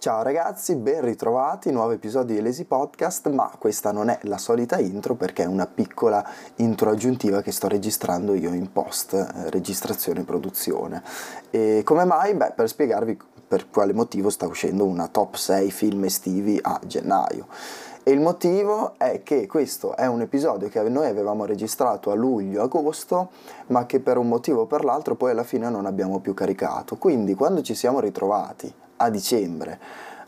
Ciao ragazzi, ben ritrovati, nuovo episodio di Lazy Podcast, ma questa non è la solita intro perché è una piccola intro aggiuntiva che sto registrando io in post, eh, registrazione e produzione. E come mai? Beh, per spiegarvi per quale motivo sta uscendo una top 6 film estivi a gennaio. E il motivo è che questo è un episodio che noi avevamo registrato a luglio-agosto, ma che per un motivo o per l'altro poi alla fine non abbiamo più caricato. Quindi quando ci siamo ritrovati a dicembre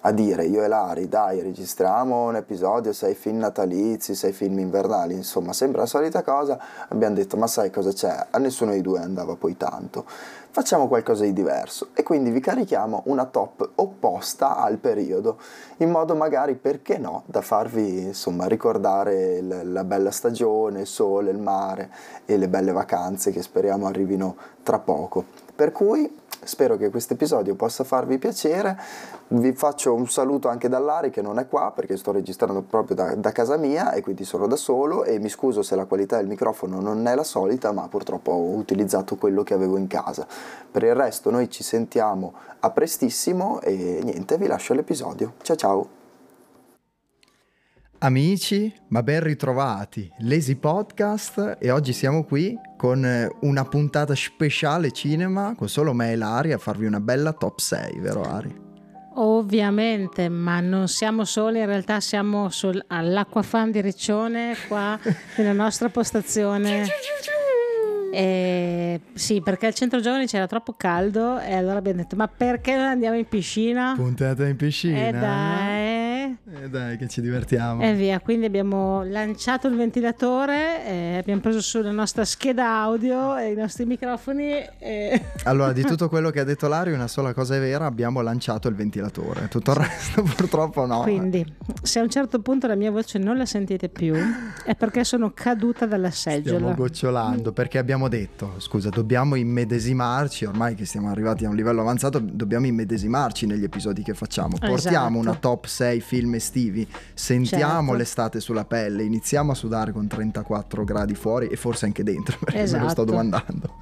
a dire io e Lari dai registriamo un episodio, sei film natalizi, sei film invernali, insomma sembra la solita cosa, abbiamo detto ma sai cosa c'è? A nessuno dei due andava poi tanto, facciamo qualcosa di diverso e quindi vi carichiamo una top opposta al periodo, in modo magari perché no da farvi insomma ricordare la bella stagione, il sole, il mare e le belle vacanze che speriamo arrivino tra poco. Per cui Spero che questo episodio possa farvi piacere. Vi faccio un saluto anche dall'Ari che non è qua perché sto registrando proprio da, da, casa mia e quindi sono da solo e mi scuso se la qualità del microfono non è la solita, ma purtroppo ho utilizzato quello che avevo in casa. Per il resto noi ci sentiamo a prestissimo e niente, vi lascio l'episodio. Ciao ciao! Amici, ma ben ritrovati, Lazy Podcast e oggi siamo qui con eh, una puntata speciale cinema con solo me e Lari a farvi una bella top 6, vero Ari? Ovviamente, ma non siamo soli, in realtà siamo sul, all'Acquafan di Riccione, qua nella nostra postazione. E, sì, perché al centro giovani c'era troppo caldo e allora abbiamo detto ma perché non andiamo in piscina? Puntata in piscina. Eh dai. Eh dai, che ci divertiamo. E via, quindi abbiamo lanciato il ventilatore, eh, abbiamo preso sulla nostra scheda audio e i nostri microfoni. E... Allora, di tutto quello che ha detto Lario, una sola cosa è vera, abbiamo lanciato il ventilatore. Tutto il resto purtroppo no. Quindi, se a un certo punto la mia voce non la sentite più, è perché sono caduta dalla seggiola. Stiamo gocciolando, perché abbiamo detto, scusa, dobbiamo immedesimarci, ormai che siamo arrivati a un livello avanzato, dobbiamo immedesimarci negli episodi che facciamo. Portiamo esatto. una top 6 film estivi, sentiamo certo. l'estate sulla pelle, iniziamo a sudare con 34 gradi fuori e forse anche dentro, perché esatto. me lo sto esatto. domandando.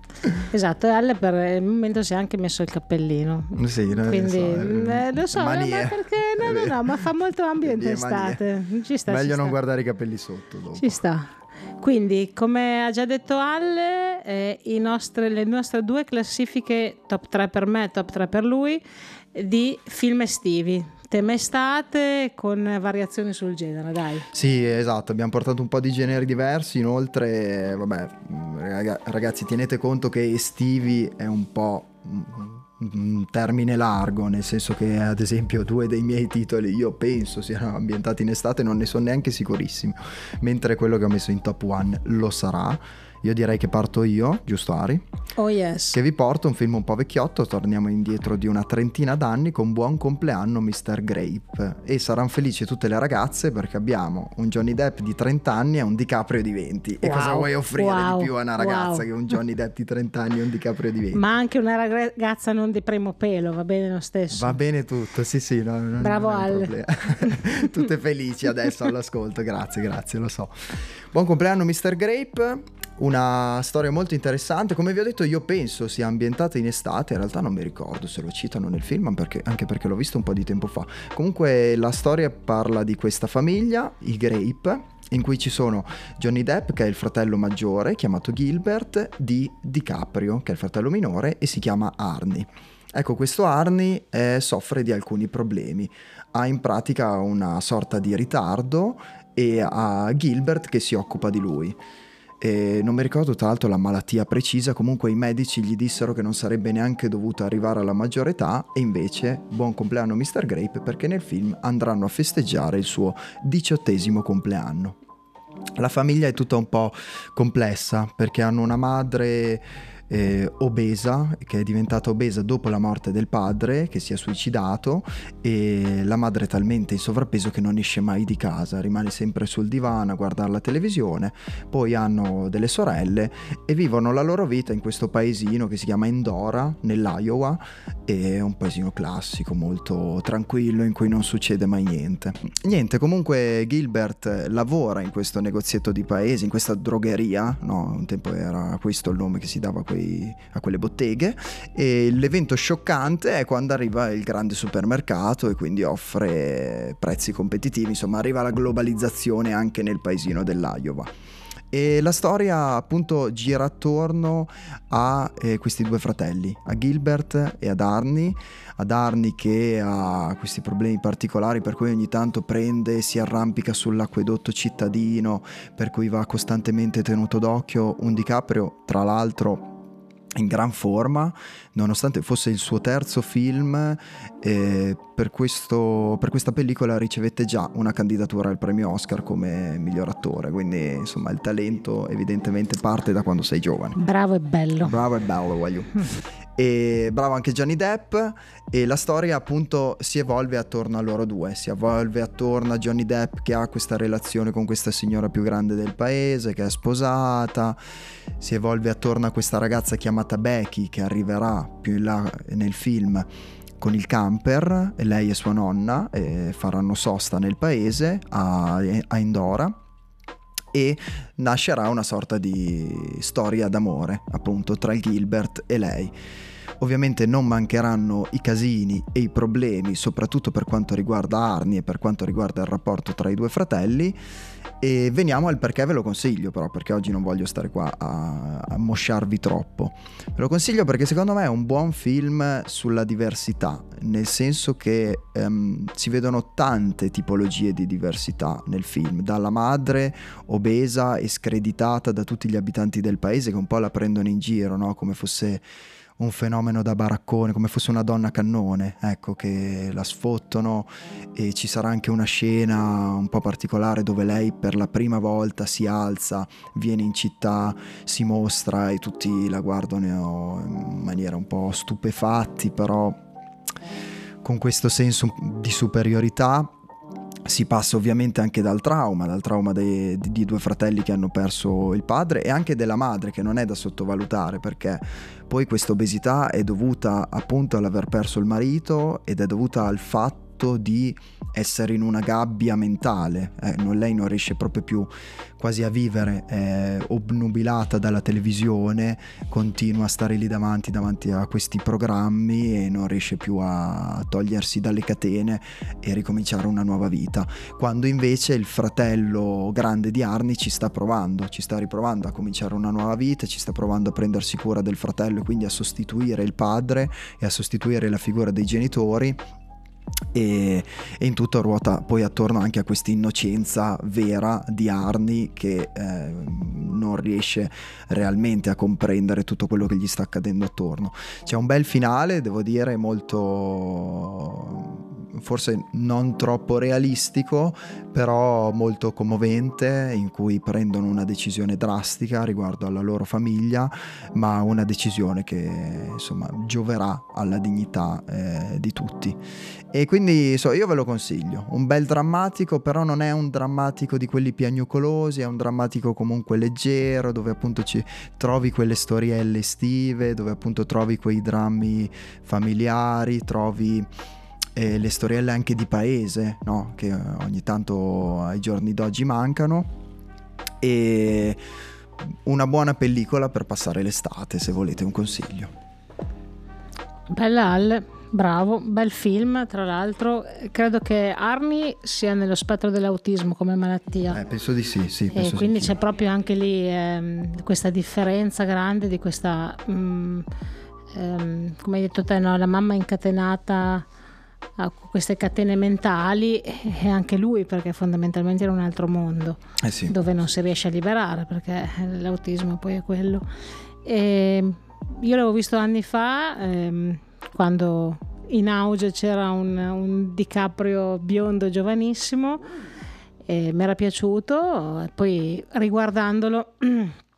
Esatto, e Ale per il momento si è anche messo il cappellino. Sì, quindi so, eh, lo so, manie. ma perché no, no, no, ma fa molto ambiente estate. Ci sta, Meglio ci non sta. guardare i capelli sotto. Dopo. Ci sta. Quindi, come ha già detto Alle, eh, nostre, le nostre due classifiche top 3 per me, top 3 per lui, di film estivi tema estate con variazioni sul genere, dai. Sì, esatto, abbiamo portato un po' di generi diversi, inoltre, vabbè, ragazzi, tenete conto che estivi è un po' un termine largo, nel senso che ad esempio due dei miei titoli io penso siano ambientati in estate, non ne sono neanche sicurissimo, mentre quello che ho messo in top one lo sarà io direi che parto io, giusto Ari? Oh yes. Che vi porto un film un po' vecchiotto, torniamo indietro di una trentina d'anni con Buon compleanno Mr. Grape. E saranno felici tutte le ragazze perché abbiamo un Johnny Depp di 30 anni e un DiCaprio di 20. E cosa vuoi offrire wow. di più a una ragazza wow. che un Johnny Depp di 30 anni e un DiCaprio di 20? Ma anche una ragazza non di primo pelo, va bene lo stesso. Va bene tutto, sì sì. No, non, Bravo non Al. Tutte felici adesso all'ascolto, grazie, grazie, lo so. Buon compleanno Mr. Grape una storia molto interessante. Come vi ho detto, io penso sia ambientata in estate. In realtà non mi ricordo se lo citano nel film, perché, anche perché l'ho visto un po' di tempo fa. Comunque, la storia parla di questa famiglia, i Grape. In cui ci sono Johnny Depp, che è il fratello maggiore, chiamato Gilbert, di DiCaprio, che è il fratello minore, e si chiama Arnie. Ecco, questo Arnie eh, soffre di alcuni problemi. Ha in pratica una sorta di ritardo e ha Gilbert che si occupa di lui. E non mi ricordo tra l'altro la malattia precisa, comunque i medici gli dissero che non sarebbe neanche dovuto arrivare alla maggiore età e invece buon compleanno Mr. Grape perché nel film andranno a festeggiare il suo diciottesimo compleanno. La famiglia è tutta un po' complessa perché hanno una madre eh, obesa, che è diventata obesa dopo la morte del padre, che si è suicidato, e la madre è talmente in sovrappeso che non esce mai di casa, rimane sempre sul divano a guardare la televisione, poi hanno delle sorelle e vivono la loro vita in questo paesino che si chiama Endora, nell'Iowa, è un paesino classico, molto tranquillo, in cui non succede mai niente. Niente, comunque Gilbert lavora in questo negozietto di paesi, in questa drogheria, no, un tempo era questo il nome che si dava a quei quei, a quelle botteghe e l'evento scioccante è quando arriva il grande supermercato e quindi offre prezzi competitivi, insomma arriva la globalizzazione anche nel paesino dell'Iowa. E la storia appunto gira attorno a eh, questi due fratelli, a Gilbert e ad Arnie. Ad Arnie che ha questi problemi particolari per cui ogni tanto prende e si arrampica sull'acquedotto cittadino, per cui va costantemente tenuto d'occhio. Un DiCaprio, tra l'altro, in gran forma, nonostante fosse il suo terzo film, eh, per, questo, per, questa pellicola ricevette già una candidatura al premio Oscar come miglior attore, quindi insomma il talento evidentemente parte da quando sei giovane. Bravo e bello. Bravo e bello, voglio. E bravo anche Johnny Depp e la storia appunto si evolve attorno a loro due, si evolve attorno a Johnny Depp che ha questa relazione con questa signora più grande del paese, che è sposata, si evolve attorno a questa ragazza chiamata Becky che arriverà più in là nel film con il camper, lei e sua nonna e faranno sosta nel paese a, a Indora e nascerà una sorta di storia d'amore appunto tra Gilbert e lei. Ovviamente non mancheranno i casini e i problemi, soprattutto per quanto riguarda Arnie e per quanto riguarda il rapporto tra i due fratelli. E veniamo al perché ve lo consiglio, però, perché oggi non voglio stare qua a, a mosciarvi troppo. Ve lo consiglio perché secondo me è un buon film sulla diversità, nel senso che um, si vedono tante tipologie di diversità nel film, dalla madre obesa e screditata da tutti gli abitanti del paese che un po' la prendono in giro, no? come fosse un fenomeno da baraccone, come fosse una donna cannone, ecco, che la sfottono e ci sarà anche una scena un po' particolare dove lei per la prima volta si alza, viene in città, si mostra e tutti la guardano in maniera un po' stupefatti, però con questo senso di superiorità si passa ovviamente anche dal trauma, dal trauma dei, di, due fratelli che hanno perso il padre e anche della madre che non è da sottovalutare perché poi questa obesità è dovuta appunto all'aver perso il marito ed è dovuta al fatto fatto di essere in una gabbia mentale, eh, non, lei non riesce proprio più quasi a vivere, è obnubilata dalla televisione, continua a stare lì davanti, davanti a questi programmi e non riesce più a togliersi dalle catene e ricominciare una nuova vita, quando invece il fratello grande di Arnie ci sta provando, ci sta riprovando a cominciare una nuova vita, ci sta provando a prendersi cura del fratello e quindi a sostituire il padre e a sostituire la figura dei genitori e, e, in tutto ruota poi attorno anche a questa innocenza vera di Arnie che eh, non riesce realmente a comprendere tutto quello che gli sta accadendo attorno. C'è un bel finale, devo dire, molto forse non troppo realistico, però molto commovente, in cui prendono una decisione drastica riguardo alla loro famiglia, ma una decisione che insomma gioverà alla dignità eh, di tutti. E quindi so, io ve lo consiglio, un bel drammatico, però non è un drammatico di quelli piagnucolosi, è un drammatico comunque leggero, dove appunto ci trovi quelle storielle estive, dove appunto trovi quei drammi familiari, trovi eh, le storielle anche di paese, no? che ogni tanto ai giorni d'oggi mancano. E una buona pellicola per passare l'estate, se volete un consiglio. Bella Al, bravo, bel film tra l'altro. Credo che Arnie sia nello spettro dell'autismo come malattia. Eh, penso di sì, sì. E quindi sì. c'è proprio anche lì ehm, questa differenza grande di questa, mh, ehm, come hai detto te, no? la mamma incatenata a queste catene mentali e anche lui perché fondamentalmente era un altro mondo eh sì. dove non si riesce a liberare perché l'autismo poi è quello e io l'avevo visto anni fa ehm, quando in auge c'era un, un DiCaprio biondo giovanissimo e mi era piaciuto poi riguardandolo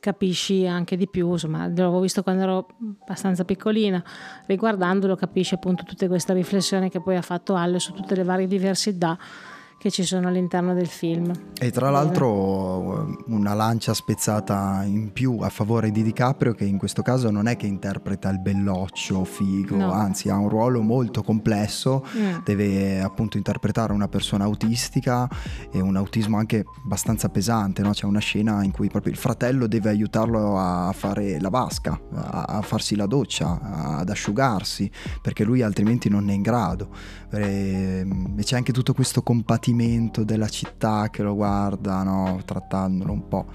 capisci anche di più, insomma, l'avevo visto quando ero abbastanza piccolina, riguardandolo capisci appunto tutte queste riflessioni che poi ha fatto Alle su tutte le varie diversità che ci sono all'interno del film. E tra l'altro una lancia spezzata in più a favore di DiCaprio che in questo caso non è che interpreta il belloccio figo, no. anzi ha un ruolo molto complesso, mm. deve appunto interpretare una persona autistica e un autismo anche abbastanza pesante, no? c'è una scena in cui proprio il fratello deve aiutarlo a fare la vasca, a farsi la doccia, ad asciugarsi, perché lui altrimenti non è in grado. E c'è anche tutto questo compatibile sentimento della città che lo guarda, no? trattandolo un po'.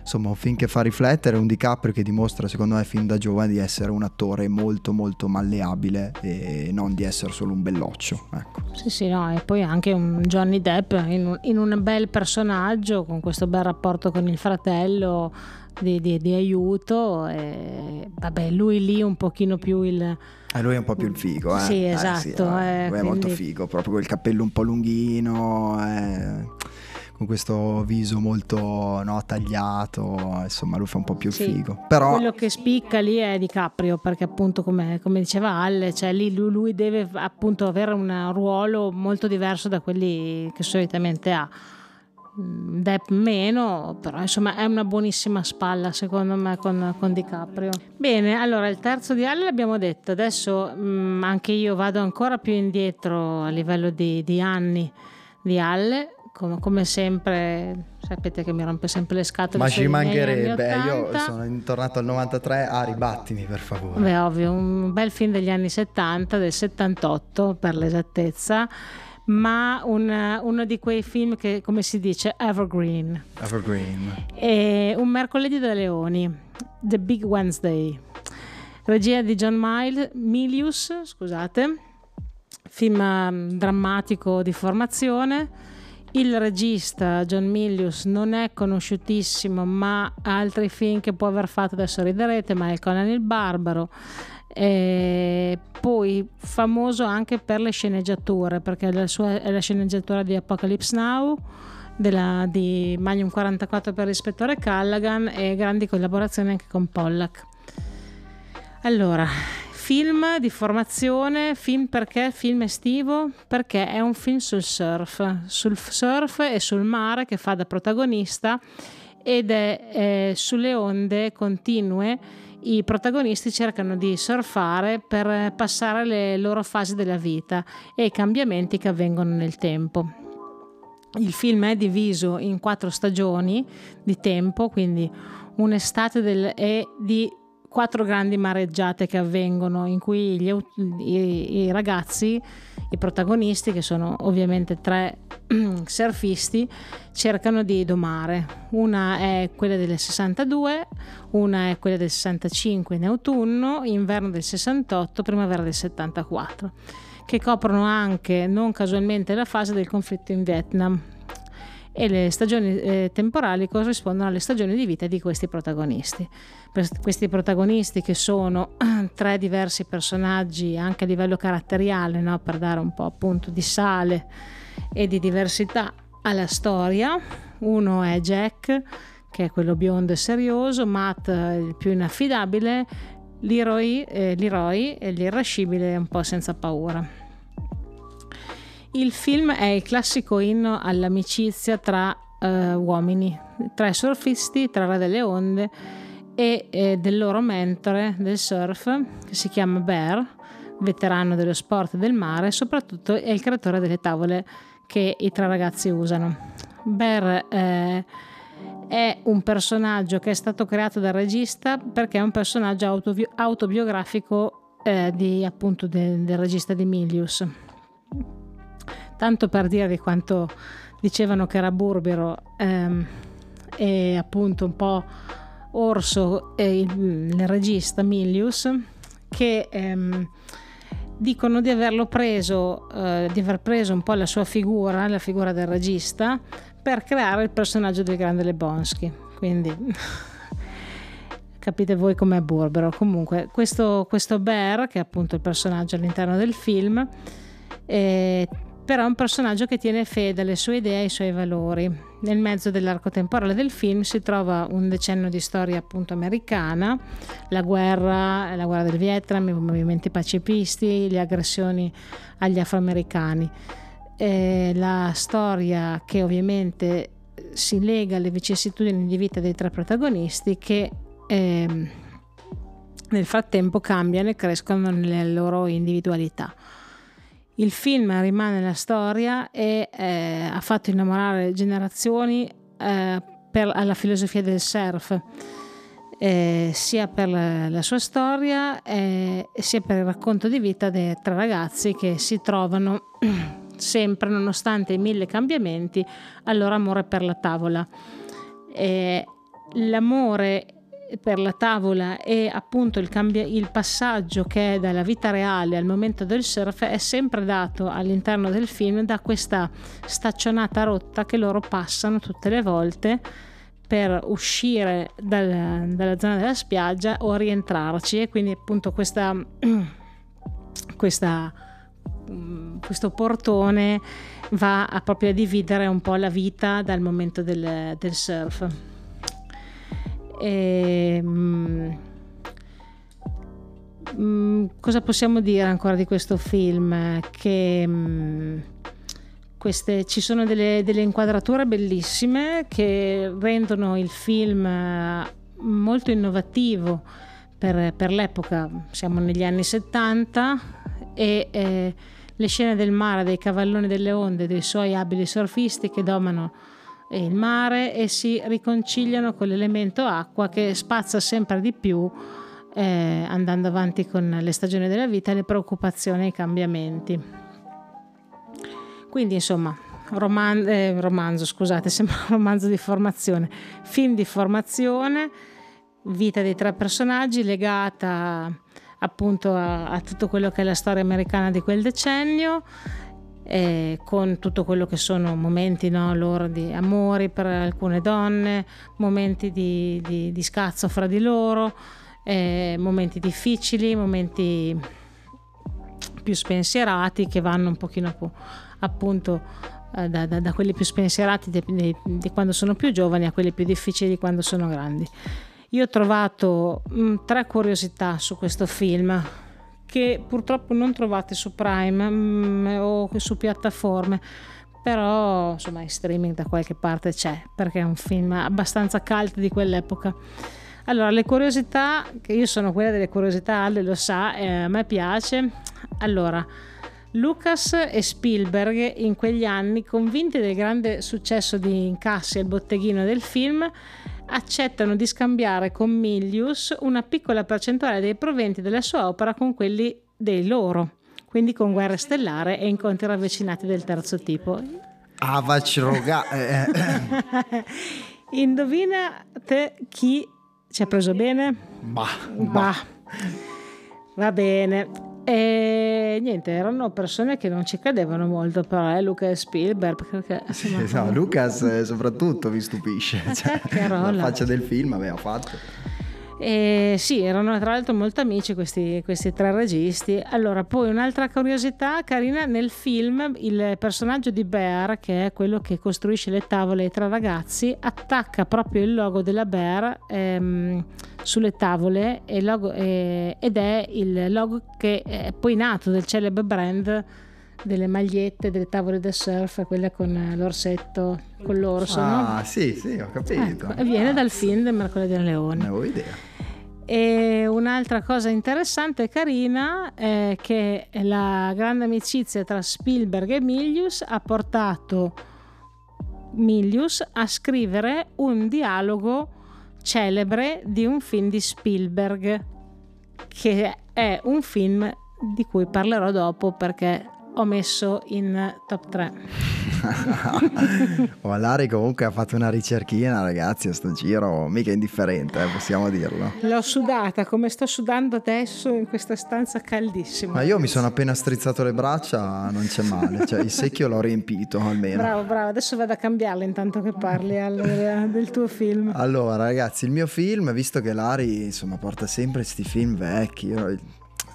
Insomma, un film che fa riflettere, un DiCaprio che dimostra, secondo me, fin da giovane di essere un attore molto molto malleabile e non di essere solo un belloccio. Ecco. Sì, sì, no, e poi anche un Johnny Depp in un, in un bel personaggio, con questo bel rapporto con il fratello. Di, di, di, aiuto e vabbè lui lì un pochino più il eh, lui è un po' più il figo, eh? Sì, esatto. Eh, sì, eh, lui è molto figo, proprio con il cappello un po' lunghino, eh, con questo viso molto no, tagliato, insomma lui fa un po' più sì. figo. Però... Quello che spicca lì è Di Caprio, perché appunto come, come diceva Alle, cioè lì lui, lui deve appunto avere un ruolo molto diverso da quelli che solitamente ha Depp meno, però insomma è una buonissima spalla secondo me con, con DiCaprio. Bene, allora il terzo di Halle l'abbiamo detto, adesso mh, mm, anche io vado ancora più indietro a livello di, di anni di Halle, come, come, sempre sapete che mi rompe sempre le scatole. Ma ci mancherebbe, io sono tornato al 93, ah ribattimi per favore. Beh ovvio, un bel film degli anni 70, del 78 per l'esattezza ma un, uno di quei film che, come si dice, evergreen. Evergreen. E un mercoledì da leoni, The Big Wednesday, regia di John Miles, Milius, scusate, film um, drammatico di formazione. Il regista John Milius non è conosciutissimo, ma ha altri film che può aver fatto, adesso riderete, ma è Conan il Barbaro, e poi famoso anche per le sceneggiature, perché la sua è la sceneggiatura di Apocalypse Now, della, di Magnum 44 per l'ispettore Callaghan e grandi collaborazioni anche con Pollack. Allora, film di formazione, film perché? Film estivo? Perché è un film sul surf, sul surf e sul mare che fa da protagonista ed è eh, sulle onde continue i protagonisti cercano di surfare per passare le loro fasi della vita e i cambiamenti che avvengono nel tempo. Il film è diviso in quattro stagioni di tempo, quindi un'estate del, e di quattro grandi mareggiate che avvengono in cui gli, i, i ragazzi, i protagonisti, che sono ovviamente tre surfisti, cercano di domare. Una è quella del 62, una è quella del 65 in autunno, inverno del 68, primavera del 74, che coprono anche non casualmente la fase del conflitto in Vietnam e le stagioni eh, temporali corrispondono alle stagioni di vita di questi protagonisti. Questi protagonisti che sono tre diversi personaggi anche a livello caratteriale, no? per dare un po' appunto di sale e di diversità alla storia. Uno è Jack, che è quello biondo e serioso, Matt il più inaffidabile, Leroy, eh, Leroy l'irascibile un po' senza paura. Il film è il classico inno all'amicizia tra uh, uomini, tra i surfisti, tra Re delle Onde e eh, del loro mentore del surf che si chiama Bear, veterano dello sport del mare soprattutto è il creatore delle tavole che i tre ragazzi usano. Bear eh, è un personaggio che è stato creato dal regista perché è un personaggio autobi- autobiografico eh, di, appunto de- del regista di Milius tanto per dire di quanto dicevano che era burbero ehm, e appunto un po' orso e il, il regista Milius che ehm, dicono di preso eh, di aver preso un po' la sua figura la figura del regista per creare il personaggio del grande Lebonsky quindi capite voi com'è burbero. Comunque questo, questo Bear che è appunto il personaggio all'interno del film eh, però è un personaggio che tiene fede alle sue idee e ai suoi valori. Nel mezzo dell'arco temporale del film si trova un decennio di storia appunto americana, la guerra, la guerra del Vietnam, i movimenti pacifisti, le aggressioni agli afroamericani. è la storia che ovviamente si lega alle vicissitudini di vita dei tre protagonisti che eh, nel frattempo cambiano e crescono nelle loro individualità. Il film rimane la storia e eh, ha fatto innamorare generazioni eh, per, alla filosofia del surf, eh, sia per la, la sua storia eh, sia per il racconto di vita dei tre ragazzi che si trovano sempre, nonostante i mille cambiamenti, al loro amore per la tavola. l'amore per la tavola e appunto il, cambia- il, passaggio che è dalla vita reale al momento del surf è sempre dato all'interno del film da questa staccionata rotta che loro passano tutte le volte per uscire dal, dalla zona della spiaggia o rientrarci e quindi appunto questa, questa, mm, questo portone va a proprio a dividere un po' la vita dal momento del, del surf. E, mm, mm, cosa possiamo dire ancora di questo film? Che mm, queste, ci sono delle, delle, inquadrature bellissime che rendono il film eh, molto innovativo per, per l'epoca, siamo negli anni 70 e eh, le scene del mare, dei cavalloni delle onde, dei suoi abili surfisti che domano il mare e si riconciliano con l'elemento acqua che spazza sempre di più eh, andando avanti con le stagioni della vita, le preoccupazioni e i cambiamenti. Quindi insomma, roman- eh, romanzo, scusate, sembra un romanzo di formazione, film di formazione, vita dei tre personaggi legata appunto a, a tutto quello che è la storia americana di quel decennio. Eh, con tutto quello che sono momenti no, loro di amori per alcune donne, momenti di, di, di scazzo fra di loro, eh, momenti difficili, momenti più spensierati che vanno un pochino appunto eh, da, da, da, quelli più spensierati di, di, di, quando sono più giovani a quelli più difficili di quando sono grandi. Io ho trovato mh, mm, tre curiosità su questo film che purtroppo non trovate su Prime mm, o su piattaforme però insomma in streaming da qualche parte c'è perché è un film abbastanza cult di quell'epoca. Allora le curiosità che io sono quella delle curiosità Ale lo sa eh, a me piace. Allora Lucas e Spielberg in quegli anni, convinti del grande successo di incassi al botteghino del film, accettano di scambiare con Milius una piccola percentuale dei proventi della sua opera con quelli dei loro, quindi con Guerra Stellare e incontri ravvicinati del terzo tipo. Avacroga. Eh, eh. Indovinate chi ci ha preso bene? Bah, bah. bah. Va bene. E niente, erano persone che non ci credevano molto, però eh, Luca e Spielberg. Perché, insomma, sì, no, Lucas eh, soprattutto mi stupisce. Cioè, la faccia del film aveva fatto. E sì, erano tra l'altro molto amici questi, questi, tre registi. Allora, poi un'altra curiosità carina, nel film il personaggio di Bear, che è quello che costruisce le tavole ai tre ragazzi, attacca proprio il logo della Bear ehm, sulle tavole logo, eh, ed è il logo che è poi nato del celebre brand delle magliette, delle tavole da surf, quelle con l'orsetto, con l'orso. Ah, no? sì, sì, ho capito. Ecco, viene dal film del Mercoledì del Leone. Ne avevo idea. E un'altra cosa interessante e carina è che la grande amicizia tra Spielberg e Milius ha portato Milius a scrivere un dialogo celebre di un film di Spielberg, che è un film di cui parlerò dopo perché ho messo in top 3. oh, Lari comunque ha fatto una ricerchina ragazzi a sto giro, mica indifferente, eh, possiamo dirlo. L'ho sudata come sto sudando adesso in questa stanza caldissima. Ma io mi sono appena strizzato le braccia, non c'è male, cioè il secchio l'ho riempito almeno. Bravo, bravo, adesso vado a cambiarle intanto che parli allora, del tuo film. Allora ragazzi, il mio film, visto che Lari insomma porta sempre questi film vecchi, io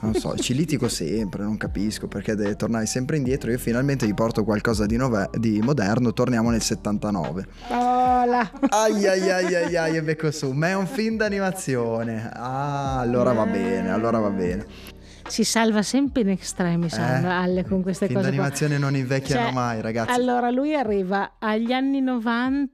non so, ci litigo sempre, non capisco perché deve tornare sempre indietro. Io finalmente gli porto qualcosa di, nove- di moderno, torniamo nel 79. Hola. Ai ai ai ai ai, e becco su, ma è un film d'animazione. Ah, allora va bene, allora va bene. si salva sempre in extremis Eh, Alle con queste cose qua. d'animazione non invecchiano Cioè, mai, ragazzi. Allora lui arriva agli anni 90,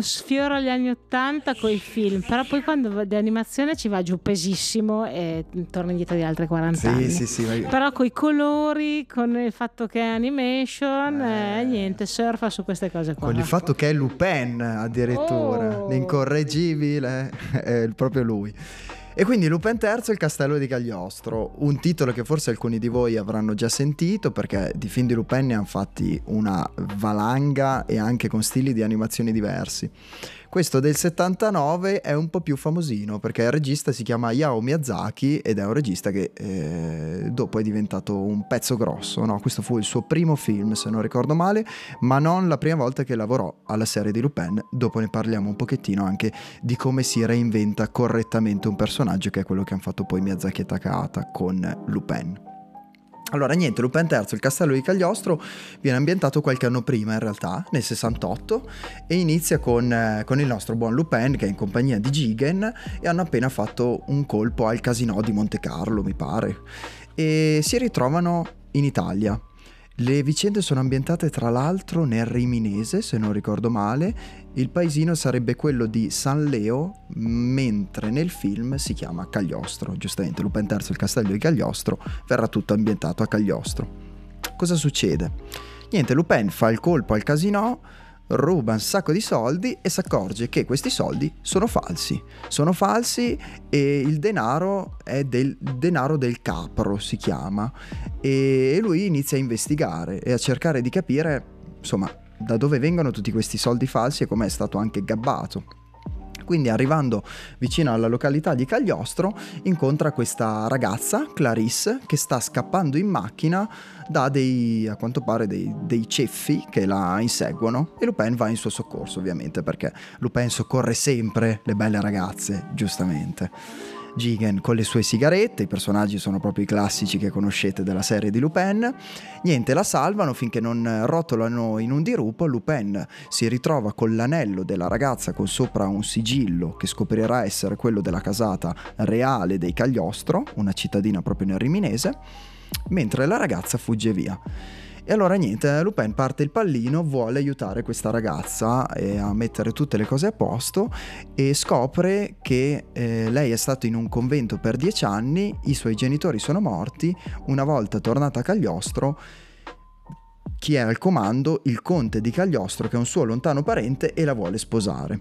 sfiora gli anni 80 con i film, però poi quando di animazione ci va giù pesissimo e torna indietro di altre 40 sì, anni. sì, sì, ma- Però con i colori, con il fatto che è animation, Eh. eh, niente, surfa su queste cose qua. Con il fatto che è Lupin addirittura, Oh. l'incorreggibile, è proprio lui. E quindi Lupin III il castello di Cagliostro, un titolo che forse alcuni di voi avranno già sentito perché di film di Lupin ne hanno fatti una valanga e anche con stili di animazioni diversi. Questo del 79 è un po' più famosino perché il regista si chiama Yao Miyazaki ed è un regista che eh, dopo è diventato un pezzo grosso. no? Questo fu il suo primo film, se non ricordo male, ma non la prima volta che lavorò alla serie di Lupin. Dopo ne parliamo un pochettino anche di come si reinventa correttamente un personaggio, che è quello che hanno fatto poi Miyazaki e Takahata con Lupin. Allora, niente, Lupin III, il castello di Cagliostro, viene ambientato qualche anno prima in realtà, nel 68, e inizia con, eh, con il nostro buon Lupin che è in compagnia di Jigen e hanno appena fatto un colpo al casino di Monte Carlo, mi pare, e si ritrovano in Italia. Le vicende sono ambientate tra l'altro nel Riminese, se non ricordo male, il paesino sarebbe quello di San Leo, mentre nel film si chiama Cagliostro. Giustamente, Lupin III, il castello di Cagliostro, verrà tutto ambientato a Cagliostro. Cosa succede? Niente, Lupin fa il colpo al casino, ruba un sacco di soldi e si accorge che questi soldi sono falsi. Sono falsi e il denaro è del denaro del capro, si chiama. E lui inizia a investigare e a cercare di capire, insomma, da dove vengono tutti questi soldi falsi e come è stato anche gabbato. Quindi arrivando vicino alla località di Cagliostro incontra questa ragazza, Clarisse, che sta scappando in macchina da dei, a quanto pare, dei, dei ceffi che la inseguono e Lupin va in suo soccorso ovviamente perché Lupin soccorre sempre le belle ragazze, giustamente. Jigen con le sue sigarette, i personaggi sono proprio i classici che conoscete della serie di Lupin. Niente, la salvano finché non rotolano in un dirupo. Lupin si ritrova con l'anello della ragazza con sopra un sigillo che scoprirà essere quello della casata reale dei Cagliostro, una cittadina proprio nel Riminese, mentre la ragazza fugge via. E allora niente, Lupin parte il pallino, vuole aiutare questa ragazza eh, a mettere tutte le cose a posto e scopre che eh, lei è stata in un convento per dieci anni, i suoi genitori sono morti, una volta tornata a Cagliostro chi è al comando? Il conte di Cagliostro che è un suo lontano parente e la vuole sposare.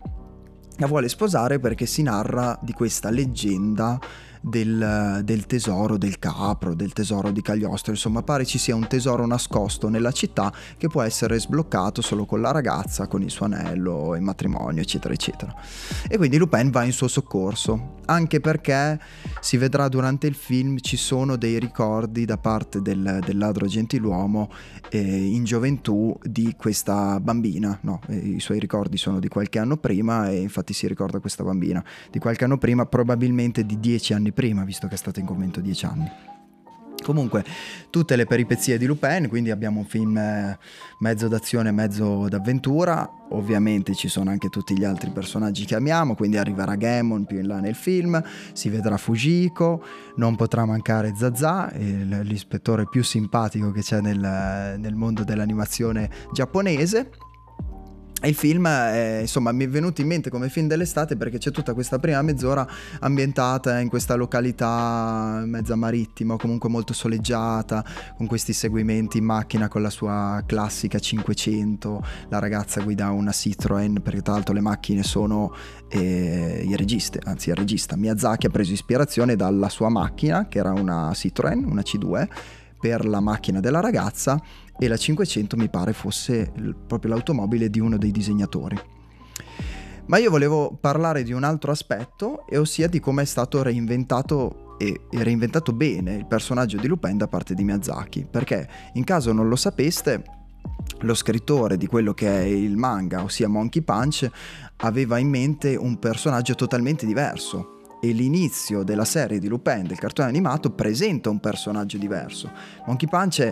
La vuole sposare perché si narra di questa leggenda del, del, tesoro del capro, del tesoro di Cagliostro, insomma pare ci sia un tesoro nascosto nella città che può essere sbloccato solo con la ragazza, con il suo anello, il matrimonio, eccetera, eccetera. E quindi Lupin va in suo soccorso, anche perché si vedrà durante il film ci sono dei ricordi da parte del, del ladro gentiluomo eh, in gioventù di questa bambina, no, i suoi ricordi sono di qualche anno prima e infatti si ricorda questa bambina di qualche anno prima, probabilmente di dieci anni prima, visto che è stato in convento dieci anni. Comunque, tutte le peripezie di Lupin, quindi abbiamo un film eh, mezzo d'azione, mezzo d'avventura. Ovviamente ci sono anche tutti gli altri personaggi che amiamo, quindi arriverà Gammon più in là nel film, si vedrà Fujiko, non potrà mancare Zaza, l'ispettore più simpatico che c'è nel, nel mondo dell'animazione giapponese. Il film, è, insomma, mi è venuto in mente come film dell'estate perché c'è tutta questa prima mezz'ora ambientata in questa località mezza marittima, comunque molto soleggiata, con questi seguimenti in macchina con la sua classica 500. La ragazza guida una Citroën, perché tra l'altro le macchine sono eh, il regista, anzi il regista Miyazaki ha preso ispirazione dalla sua macchina, che era una Citroën, una C2 per la macchina della ragazza e la 500 mi pare fosse proprio l'automobile di uno dei disegnatori. Ma io volevo parlare di un altro aspetto, e ossia di come è stato reinventato e, e reinventato bene il personaggio di Lupin da parte di Miyazaki, perché in caso non lo sapeste, lo scrittore di quello che è il manga, ossia Monkey Punch, aveva in mente un personaggio totalmente diverso, e l'inizio della serie di Lupin del cartone animato presenta un personaggio diverso. Monkey Punch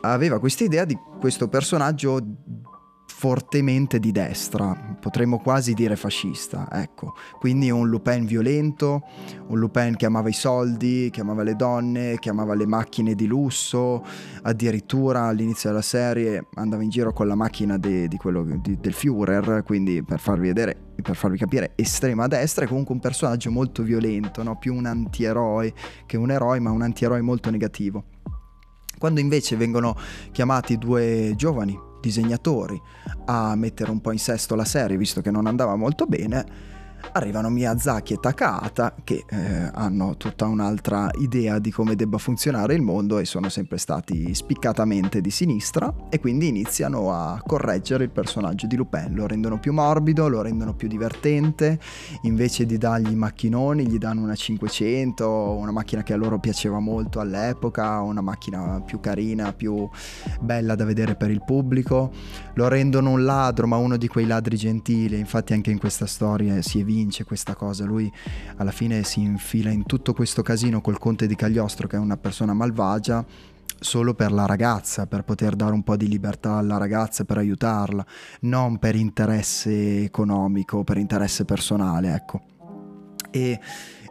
aveva questa idea di questo personaggio fortemente di destra, potremmo quasi dire fascista, ecco. Quindi un Lupin violento, un Lupin che amava i soldi, che amava le donne, che amava le macchine di lusso, addirittura all'inizio della serie andava in giro con la macchina de, di quello, di, del Führer, quindi per farvi vedere, per farvi capire, estrema destra, è comunque un personaggio molto violento, no? più un antieroe che un eroe, ma un antieroe molto negativo. Quando invece vengono chiamati due giovani disegnatori a mettere un po' in sesto la serie, visto che non andava molto bene, arrivano Miyazaki e Takahata che eh, hanno tutta un'altra idea di come debba funzionare il mondo e sono sempre stati spiccatamente di sinistra e quindi iniziano a correggere il personaggio di Lupin, lo rendono più morbido, lo rendono più divertente, invece di dargli macchinoni gli danno una 500, una macchina che a loro piaceva molto all'epoca, una macchina più carina, più bella da vedere per il pubblico, lo rendono un ladro ma uno di quei ladri gentili, infatti anche in questa storia si evince vince questa cosa. Lui alla fine si infila in tutto questo casino col conte di Cagliostro, che è una persona malvagia, solo per la ragazza, per poter dare un po' di libertà alla ragazza, per aiutarla, non per interesse economico, per interesse personale, ecco. E,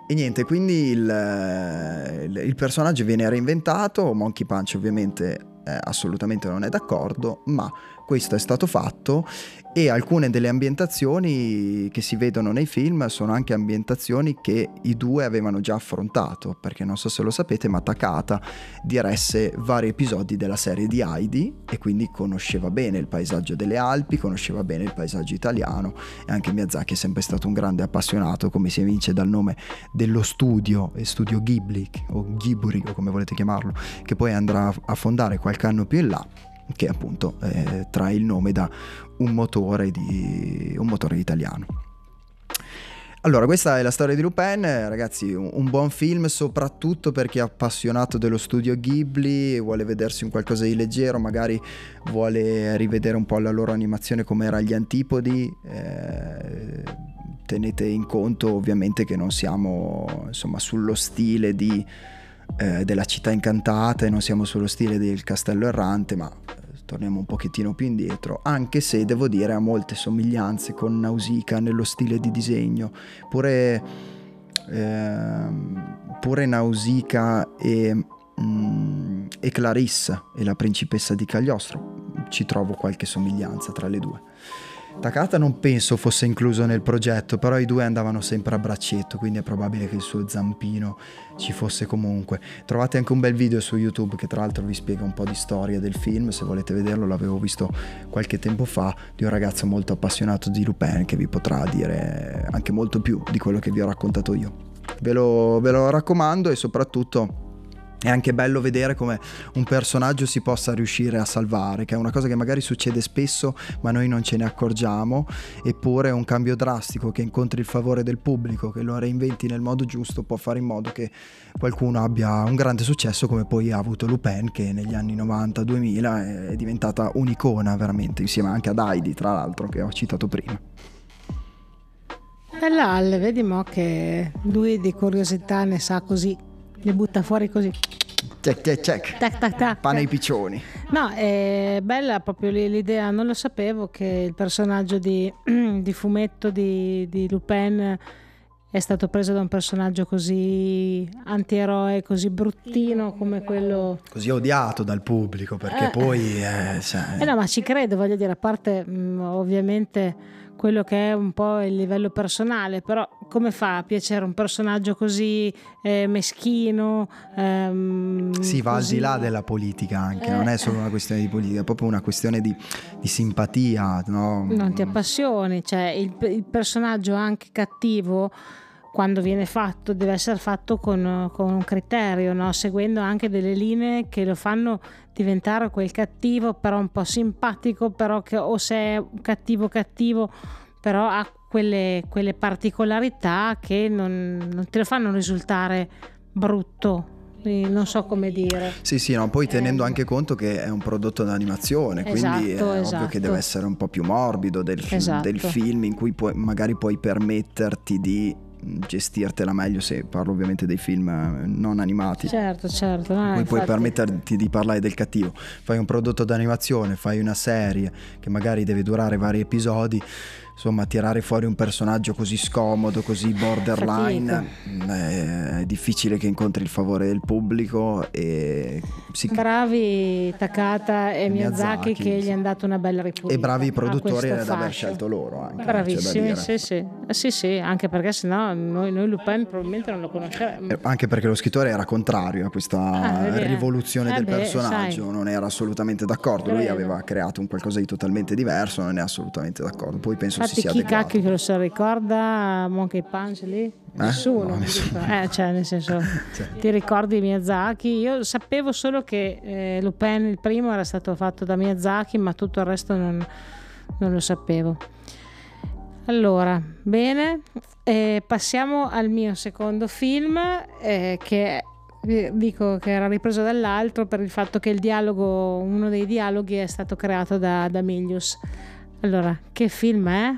e niente, quindi il, il, personaggio viene reinventato, Monkey Punch ovviamente eh, assolutamente non è d'accordo, ma questo è stato fatto e alcune delle ambientazioni che si vedono nei film sono anche ambientazioni che i due avevano già affrontato, perché non so se lo sapete, ma Takata diresse vari episodi della serie di Heidi e quindi conosceva bene il paesaggio delle Alpi, conosceva bene il paesaggio italiano e anche Miyazaki è sempre stato un grande appassionato, come si evince dal nome dello studio, il studio Ghibli o Ghiburi o come volete chiamarlo, che poi andrà a fondare qualche anno più in là che appunto eh, trae il nome da un motore, di, un motore italiano. Allora, questa è la storia di Lupin, ragazzi, un, buon film soprattutto per chi è appassionato dello studio Ghibli, vuole vedersi un qualcosa di leggero, magari vuole rivedere un po' la loro animazione come era agli antipodi. Eh, tenete in conto ovviamente che non siamo insomma sullo stile di, eh, della città incantata e non siamo sullo stile del castello errante, ma torniamo un pochettino più indietro, anche se devo dire ha molte somiglianze con Nausicaa nello stile di disegno, pure, eh, pure Nausicaa e, mm, e Clarissa e la principessa di Cagliostro, ci trovo qualche somiglianza tra le due. Takata non penso fosse incluso nel progetto, però i due andavano sempre a braccetto, quindi è probabile che il suo zampino ci fosse comunque. Trovate anche un bel video su YouTube che tra l'altro vi spiega un po' di storia del film, se volete vederlo l'avevo visto qualche tempo fa, di un ragazzo molto appassionato di Lupin che vi potrà dire anche molto più di quello che vi ho raccontato io. Ve lo, ve lo raccomando e soprattutto è anche bello vedere come un personaggio si possa riuscire a salvare, che è una cosa che magari succede spesso ma noi non ce ne accorgiamo, eppure un cambio drastico che incontri il favore del pubblico, che lo reinventi nel modo giusto, può fare in modo che qualcuno abbia un grande successo come poi ha avuto Lupin che negli anni 90-2000 è diventata un'icona veramente, insieme anche ad Heidi tra l'altro che ho citato prima. Bella Alle, vedi che lui di curiosità ne sa così le butta fuori così. Check, check, check. Tac, tac, tac. Pane ai piccioni. No, è bella proprio l'idea, non lo sapevo che il personaggio di, di fumetto di, di, Lupin è stato preso da un personaggio così antieroe, così bruttino come quello... Così odiato dal pubblico, perché eh, poi... Eh, cioè... eh no, ma ci credo, voglio dire, a parte mh, mm, ovviamente quello che è un po' il livello personale, però come fa a piacere un personaggio così eh, meschino? Ehm, si va così... al di là della politica anche, eh, non è solo una questione di politica, è proprio una questione di, di simpatia. No? Non ti appassioni, cioè il, il personaggio anche cattivo quando viene fatto deve essere fatto con, con un criterio, no? seguendo anche delle linee che lo fanno diventare quel cattivo però un po' simpatico, però che o se è cattivo cattivo però ha quelle, quelle particolarità che non, non, te lo fanno risultare brutto. Non so come dire. Sì, sì, no, poi tenendo eh. anche conto che è un prodotto d'animazione, esatto, quindi è esatto. ovvio che deve essere un po' più morbido del, esatto. del film in cui puoi, magari puoi permetterti di gestirtela meglio se parlo ovviamente dei film eh, non animati. Certo, certo. No, puoi infatti- permetterti di parlare del cattivo. Fai un prodotto d'animazione, fai una serie che magari deve durare vari episodi. Insomma, tirare fuori un personaggio così scomodo, così borderline, mh, è difficile che incontri il favore del pubblico e, si- Bravi Takata e Miyazaki, Miyazaki, che gli hanno dato una bella ripulita. e bravi a produttori ad aver scelto loro anche. Bravissimi, sì, sì. Eh, sì, sì, anche perché sennò noi, noi Lupin probabilmente non lo conosceremmo. Eh, Anche perché lo scrittore era contrario a questa Ah, rivoluzione Eh del beh, personaggio, sai. non era assolutamente d'accordo. Lui aveva creato un qualcosa di totalmente diverso, non è assolutamente d'accordo. Poi penso Infatti chi cacchio che lo se lo ricorda Monkey Punch lì? Nessuno. No, nessuno. Eh, cioè nel senso, ti ricordi Miyazaki? Io sapevo solo che eh, Lupin il primo era stato fatto da Miyazaki, ma tutto il resto non, non lo sapevo. Allora, bene, eh, passiamo al mio secondo film eh, che eh, dico che era ripreso dall'altro per il fatto che il dialogo, uno dei dialoghi è stato creato da, da Milius. Allora, che film è?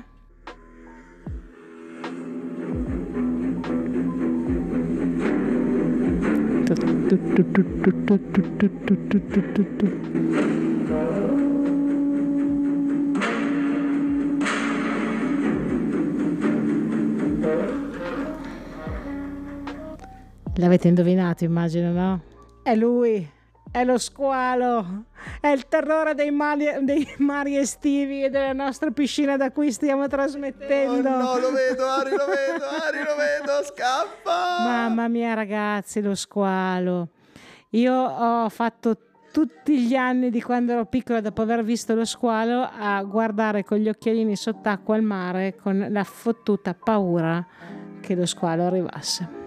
L'avete indovinato, immagino, no? È lui, è lo squalo, è il terrore dei mari, dei mari estivi e della nostra piscina da cui stiamo trasmettendo. Oh, lo vedo, Ari, lo vedo, Ari, lo vedo, scappa! Mamma mia, ragazzi, lo squalo. Io ho fatto tutti gli anni di quando ero piccola, dopo aver visto lo squalo, a guardare con gli occhialini sott'acqua al mare con la fottuta paura che lo squalo arrivasse.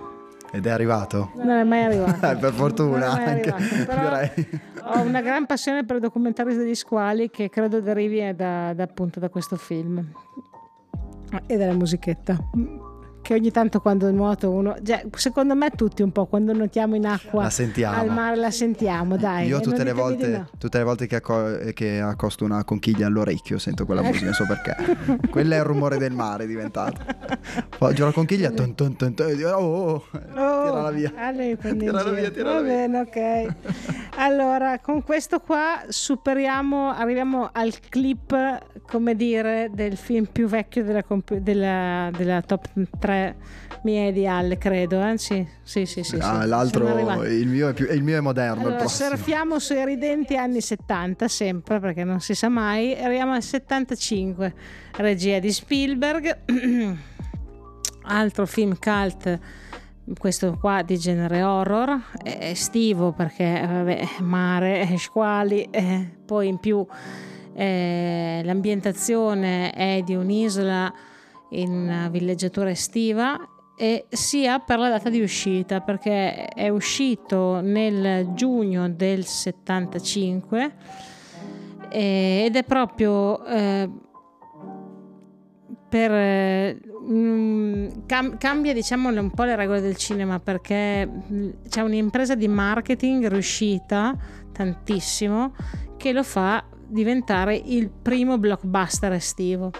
Ed è arrivato? Non è mai arrivato. Eh, per fortuna anche, arrivato. Ho una gran passione per i documentari degli squali che credo derivi da, da, appunto da questo film e dalla musichetta. Che ogni tanto quando nuoto uno, cioè, secondo me tutti un po' quando nuotiamo in acqua al mare la sentiamo, dai. Io tutte le, volte, no. tutte le volte che, acco- che accosto una conchiglia all'orecchio sento quella musica, non so perché. Quello è il rumore del mare diventato. Poggio la conchiglia, ton, ton, ton, ton, oh, oh, oh, tirala via. Ah, prende in Tirala via, tirala Va via. bene, ok. Allora, con questo qua superiamo, arriviamo al clip, come dire, del film più vecchio della, comp- della, della top 3 di Halle, credo. Eh? Sì, sì, sì. sì, Ah, sì. l'altro, il mio, è più- il mio è moderno, Allora, surfiamo sui ridenti anni 70 sempre perché non si sa mai. Arriviamo al 75, regia di Spielberg, altro film cult, questo qua di genere horror, è estivo perché vabbè, mare, eh, squali, eh, poi in più eh, l'ambientazione è di un'isola in una villeggiatura estiva e sia per la data di uscita perché è uscito nel giugno del 75 eh, ed è proprio eh, per eh, cam- cambia diciamo un po' le regole del cinema perché mm, c'è un'impresa di marketing riuscita tantissimo che lo fa diventare il primo blockbuster estivo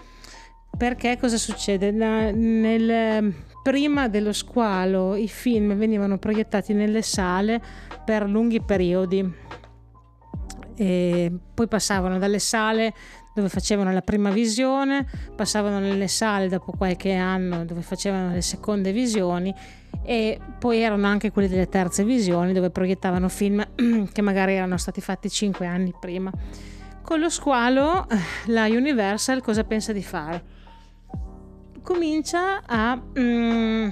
perché cosa succede? Na- nel- prima dello squalo i film venivano proiettati nelle sale per lunghi periodi e poi passavano dalle sale dove facevano la prima visione, passavano nelle sale dopo qualche anno dove facevano le seconde visioni e poi erano anche quelle delle terze visioni dove proiettavano film che magari erano stati fatti cinque anni prima. Con lo squalo la Universal cosa pensa di fare? Comincia a, mm,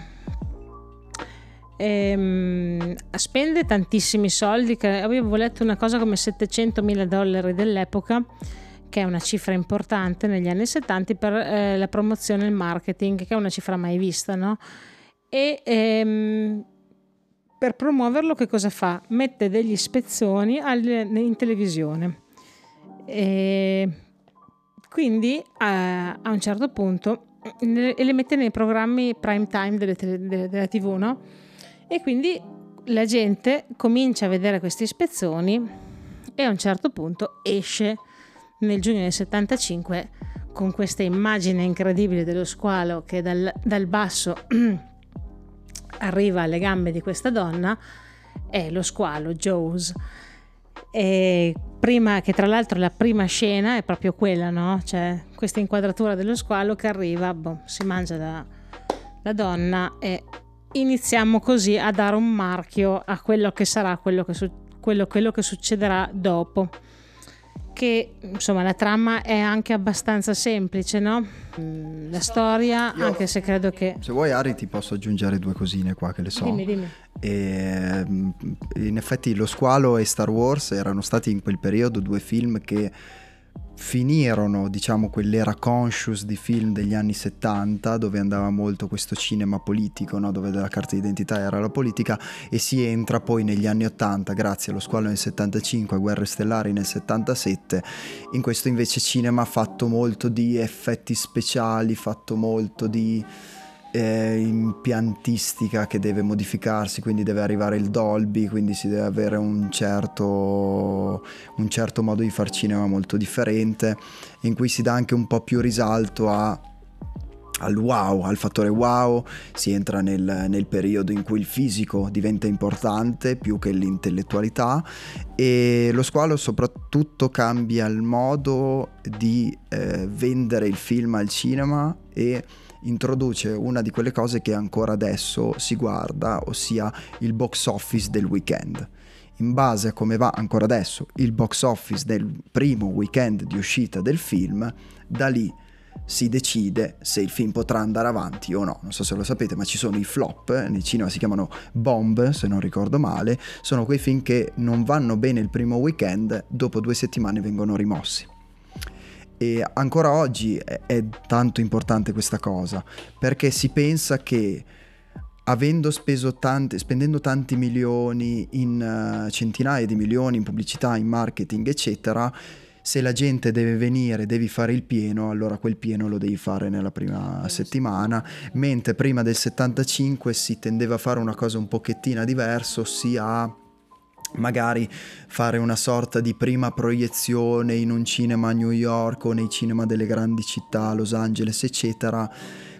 ehm, a spendere tantissimi soldi, che avevo letto una cosa come 700 mila dollari dell'epoca, che è una cifra importante negli anni 70 per eh, la promozione e il marketing, che è una cifra mai vista, no? E ehm, per promuoverlo che cosa fa? Mette degli spezzoni al- in televisione. E quindi a, a un certo punto e le mette nei programmi prime time delle delle- della tv, no? E quindi la gente comincia a vedere questi spezzoni e a un certo punto esce nel giugno del 75 con questa immagine incredibile dello squalo che dal, dal basso arriva alle gambe di questa donna è lo squalo Joes. E prima, che tra l'altro la prima scena è proprio quella, no? Cioè questa inquadratura dello squalo che arriva, boh, si mangia la, la donna e iniziamo così a dare un marchio a quello che sarà, quello che, su- quello, quello che succederà dopo che insomma la trama è anche abbastanza semplice, no? Mm, la storia, Io, anche se credo che... Se vuoi Ari ti posso aggiungere due cosine qua che le so. Dimmi, dimmi. E, mm, in effetti Lo Squalo e Star Wars erano stati in quel periodo due film che finirono, diciamo, quell'era conscious di film degli anni 70 dove andava molto questo cinema politico, no? dove la carta d'identità era la politica e si entra poi negli anni 80 grazie allo squalo nel 75, a Guerre Stellari nel 77, in questo invece cinema fatto molto di effetti speciali, fatto molto di eh, impiantistica che deve modificarsi, quindi deve arrivare il Dolby, quindi si deve avere un certo, un certo modo di far cinema molto differente, in cui si dà anche un po' più risalto a al wow, al fattore wow, si entra nel, nel, periodo in cui il fisico diventa importante più che l'intellettualità e lo squalo soprattutto cambia il modo di eh, vendere il film al cinema e introduce una di quelle cose che ancora adesso si guarda, ossia il box office del weekend. In base a come va ancora adesso il box office del primo weekend di uscita del film, da lì si decide se il film potrà andare avanti o no. Non so se lo sapete, ma ci sono i flop, nel cinema si chiamano bomb, se non ricordo male, sono quei film che non vanno bene il primo weekend, dopo due settimane vengono rimossi. E ancora oggi è, è tanto importante questa cosa, perché si pensa che avendo speso tanti, spendendo tanti milioni in uh, centinaia di milioni in pubblicità, in marketing, eccetera, se la gente deve venire, devi fare il pieno, allora quel pieno lo devi fare nella prima settimana, mentre prima del 75 si tendeva a fare una cosa un pochettina diversa, ossia magari fare una sorta di prima proiezione in un cinema a New York o nei cinema delle grandi città, Los Angeles, eccetera,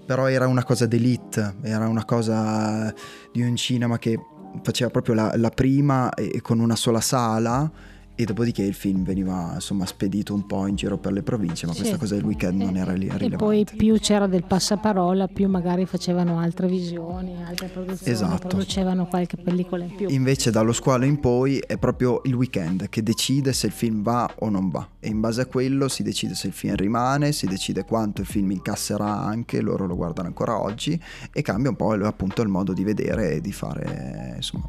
però era una cosa d'elite, era una cosa di un cinema che faceva proprio la, la prima e con una sola sala e dopodiché il film veniva insomma spedito un po' in giro per le province, ma sì. questa cosa del weekend non era lì rilevante. E poi più c'era del passaparola, più magari facevano altre visioni, altre produzioni, esatto. producevano qualche pellicola in più. Invece dallo squalo in poi è proprio il weekend che decide se il film va o non va e in base a quello si decide se il film rimane, si decide quanto il film incasserà anche, loro lo guardano ancora oggi e cambia un po' appunto il modo di vedere e di fare, insomma,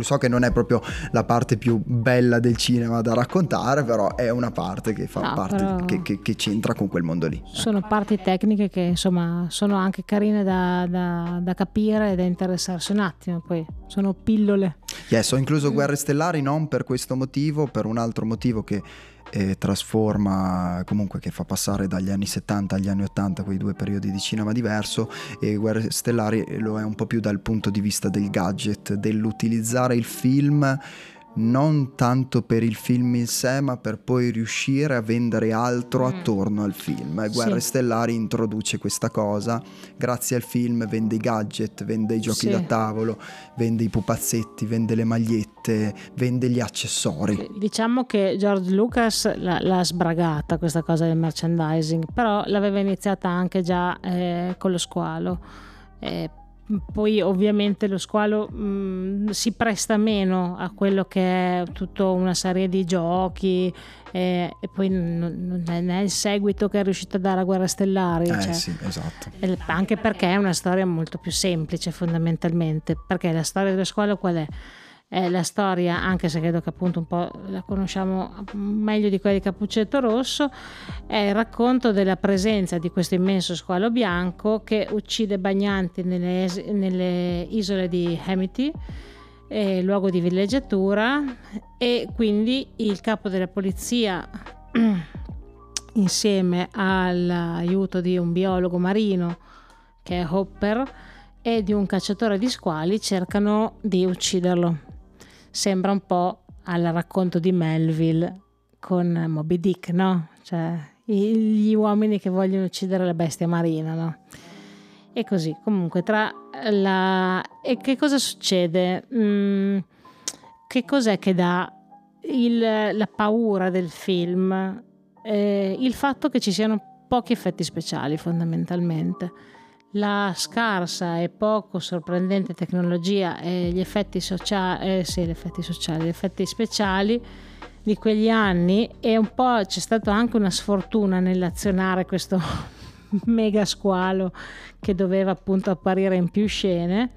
so che non è proprio la parte più bella del cinema da raccontare, però è una parte che fa no, parte, che, che, che, c'entra con quel mondo lì. Sono parti tecniche che insomma sono anche carine da, da, da capire e da interessarsi un attimo, poi sono pillole. Yes, ho incluso Guerre Stellari non per questo motivo, per un altro motivo che eh, trasforma, comunque che fa passare dagli anni 70 agli anni 80 quei due periodi di cinema diverso e Guerre Stellari lo è un po' più dal punto di vista del gadget, dell'utilizzare il film non tanto per il film in sé, ma per poi riuscire a vendere altro mm. attorno al film. Guerre sì. Stellari introduce questa cosa, grazie al film vende i gadget, vende i giochi sì. da tavolo, vende i pupazzetti, vende le magliette, vende gli accessori. Diciamo che George Lucas l'ha, l'ha sbragata questa cosa del merchandising, però l'aveva iniziata anche già eh, con lo squalo. Eh, poi ovviamente lo squalo mh, mm, si presta meno a quello che è tutta una serie di giochi eh, e poi non è il seguito che è riuscito a dare a Guerra Stellari eh, cioè, sì, esatto. anche perché è una storia molto più semplice fondamentalmente perché la storia dello squalo qual è? È la storia, anche se credo che appunto un po' la conosciamo meglio di quella di Cappuccetto Rosso, è il racconto della presenza di questo immenso squalo bianco che uccide bagnanti nelle, nelle isole di Hemity, eh, luogo di villeggiatura, e quindi il capo della polizia insieme all'aiuto di un biologo marino che è Hopper e di un cacciatore di squali cercano di ucciderlo sembra un po' al racconto di Melville con Moby Dick, no? Cioè gli uomini che vogliono uccidere la bestia marina, no? E così, comunque, tra la... E che cosa succede? Mm, che cos'è che dà il, la paura del film? Eh, il fatto che ci siano pochi effetti speciali, fondamentalmente. La scarsa e poco sorprendente tecnologia e gli effetti sociali, eh, sì, gli effetti sociali, gli effetti speciali di quegli anni e un po' c'è stata anche una sfortuna nell'azionare questo mega squalo che doveva appunto apparire in più scene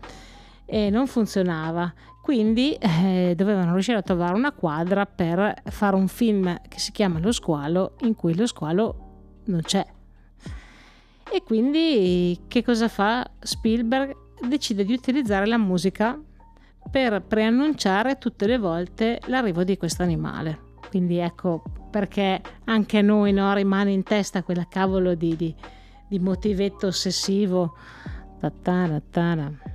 e non funzionava. Quindi eh, dovevano riuscire a trovare una quadra per fare un film che si chiama Lo squalo, in cui lo squalo non c'è. E quindi che cosa fa Spielberg? Decide di utilizzare la musica per preannunciare tutte le volte l'arrivo di questo animale. Quindi ecco perché anche a noi no, rimane in testa quella cavolo di, di di motivetto ossessivo. Tattara, tattara.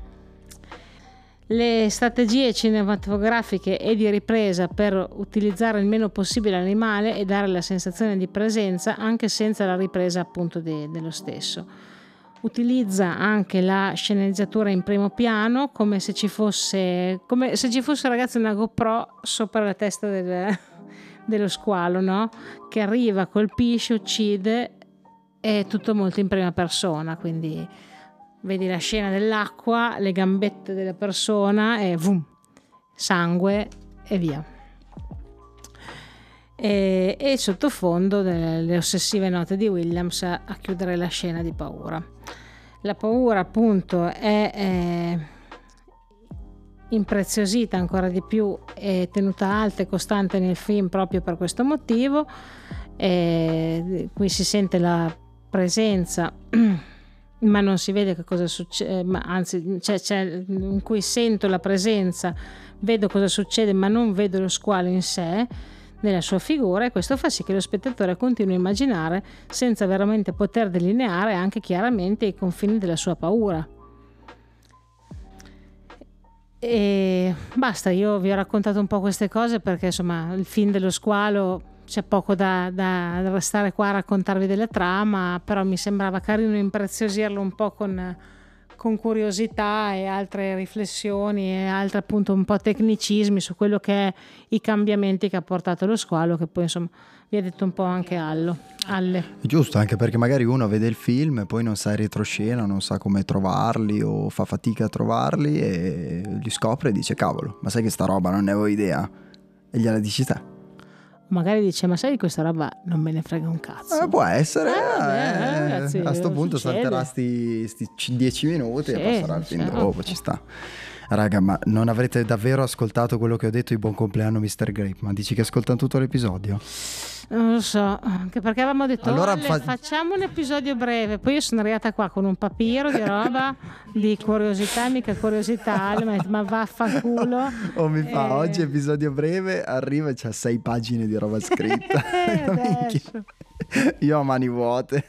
Le strategie cinematografiche e di ripresa per utilizzare il meno possibile l'animale e dare la sensazione di presenza anche senza la ripresa appunto de, dello stesso. Utilizza anche la sceneggiatura in primo piano come se ci fosse, come se ci fosse ragazzi una GoPro sopra la testa del, dello squalo, no? Che arriva, colpisce, uccide è tutto molto in prima persona, quindi vedi la scena dell'acqua, le gambette della persona e vum, sangue e via. E, e sottofondo le ossessive note di Williams a, a, chiudere la scena di paura. La paura appunto è, è impreziosita ancora di più e tenuta alta e costante nel film proprio per questo motivo. E qui si sente la presenza, ma non si vede che cosa succede, anzi, c'è, c'è, in cui sento la presenza, vedo cosa succede, ma non vedo lo squalo in sé nella sua figura e questo fa sì che lo spettatore continui a immaginare senza veramente poter delineare anche chiaramente i confini della sua paura. E basta, io vi ho raccontato un po' queste cose perché insomma il film dello squalo c'è poco da, da, restare qua a raccontarvi della trama, però mi sembrava carino impreziosirlo un po' con, con curiosità e altre riflessioni e altri appunto un po' tecnicismi su quello che è i cambiamenti che ha portato lo squalo, che poi insomma vi ha detto un po' anche Allo. Alle. Giusto, anche perché magari uno vede il film e poi non sa in retroscena, non sa come trovarli o fa fatica a trovarli e li scopre e dice cavolo, ma sai che sta roba non ne avevo idea e gliela dici te magari dice ma sai di questa roba non me ne frega un cazzo? Eh, può essere eh, vabbè, eh, ragazzi, a sto punto succede. salterà sti 10 minuti e passerà il film dopo ci sta raga ma non avrete davvero ascoltato quello che ho detto di buon compleanno Mr. Grape ma dici che ascoltano tutto l'episodio non lo so, anche perché avevamo detto allora, fa... facciamo un episodio breve. Poi io sono arrivata qua con un papiro di roba di curiosità, mica curiosità. Ma vaffanculo. O oh, mi fa e... oggi episodio breve, arriva e c'ha sei pagine di roba scritta. io ho mani vuote.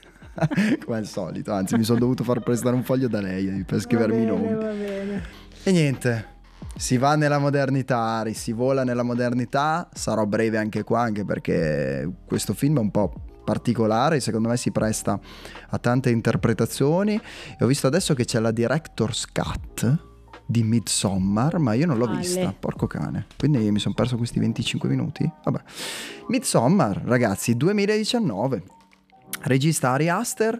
Come al solito, anzi, mi sono dovuto far prestare un foglio da lei per scrivermi i nomi. E niente, si va nella modernità, si vola nella modernità, sarò breve anche qua, anche perché questo film è un po' particolare, secondo me si presta a tante interpretazioni e ho visto adesso che c'è la director's cut di Midsommar, ma io non l'ho Ale. vista, porco cane. Quindi mi sono perso questi 25 minuti. Vabbè. Midsommar, ragazzi, 2019 regista Ari Aster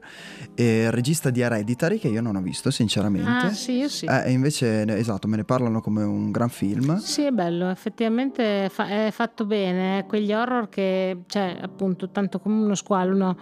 e regista di Hereditary che io non ho visto sinceramente. Ah sì io sì. Eh, invece esatto me ne parlano come un gran film. Sì è bello effettivamente fa- è fatto bene quegli horror che cioè appunto tanto come uno squalo no?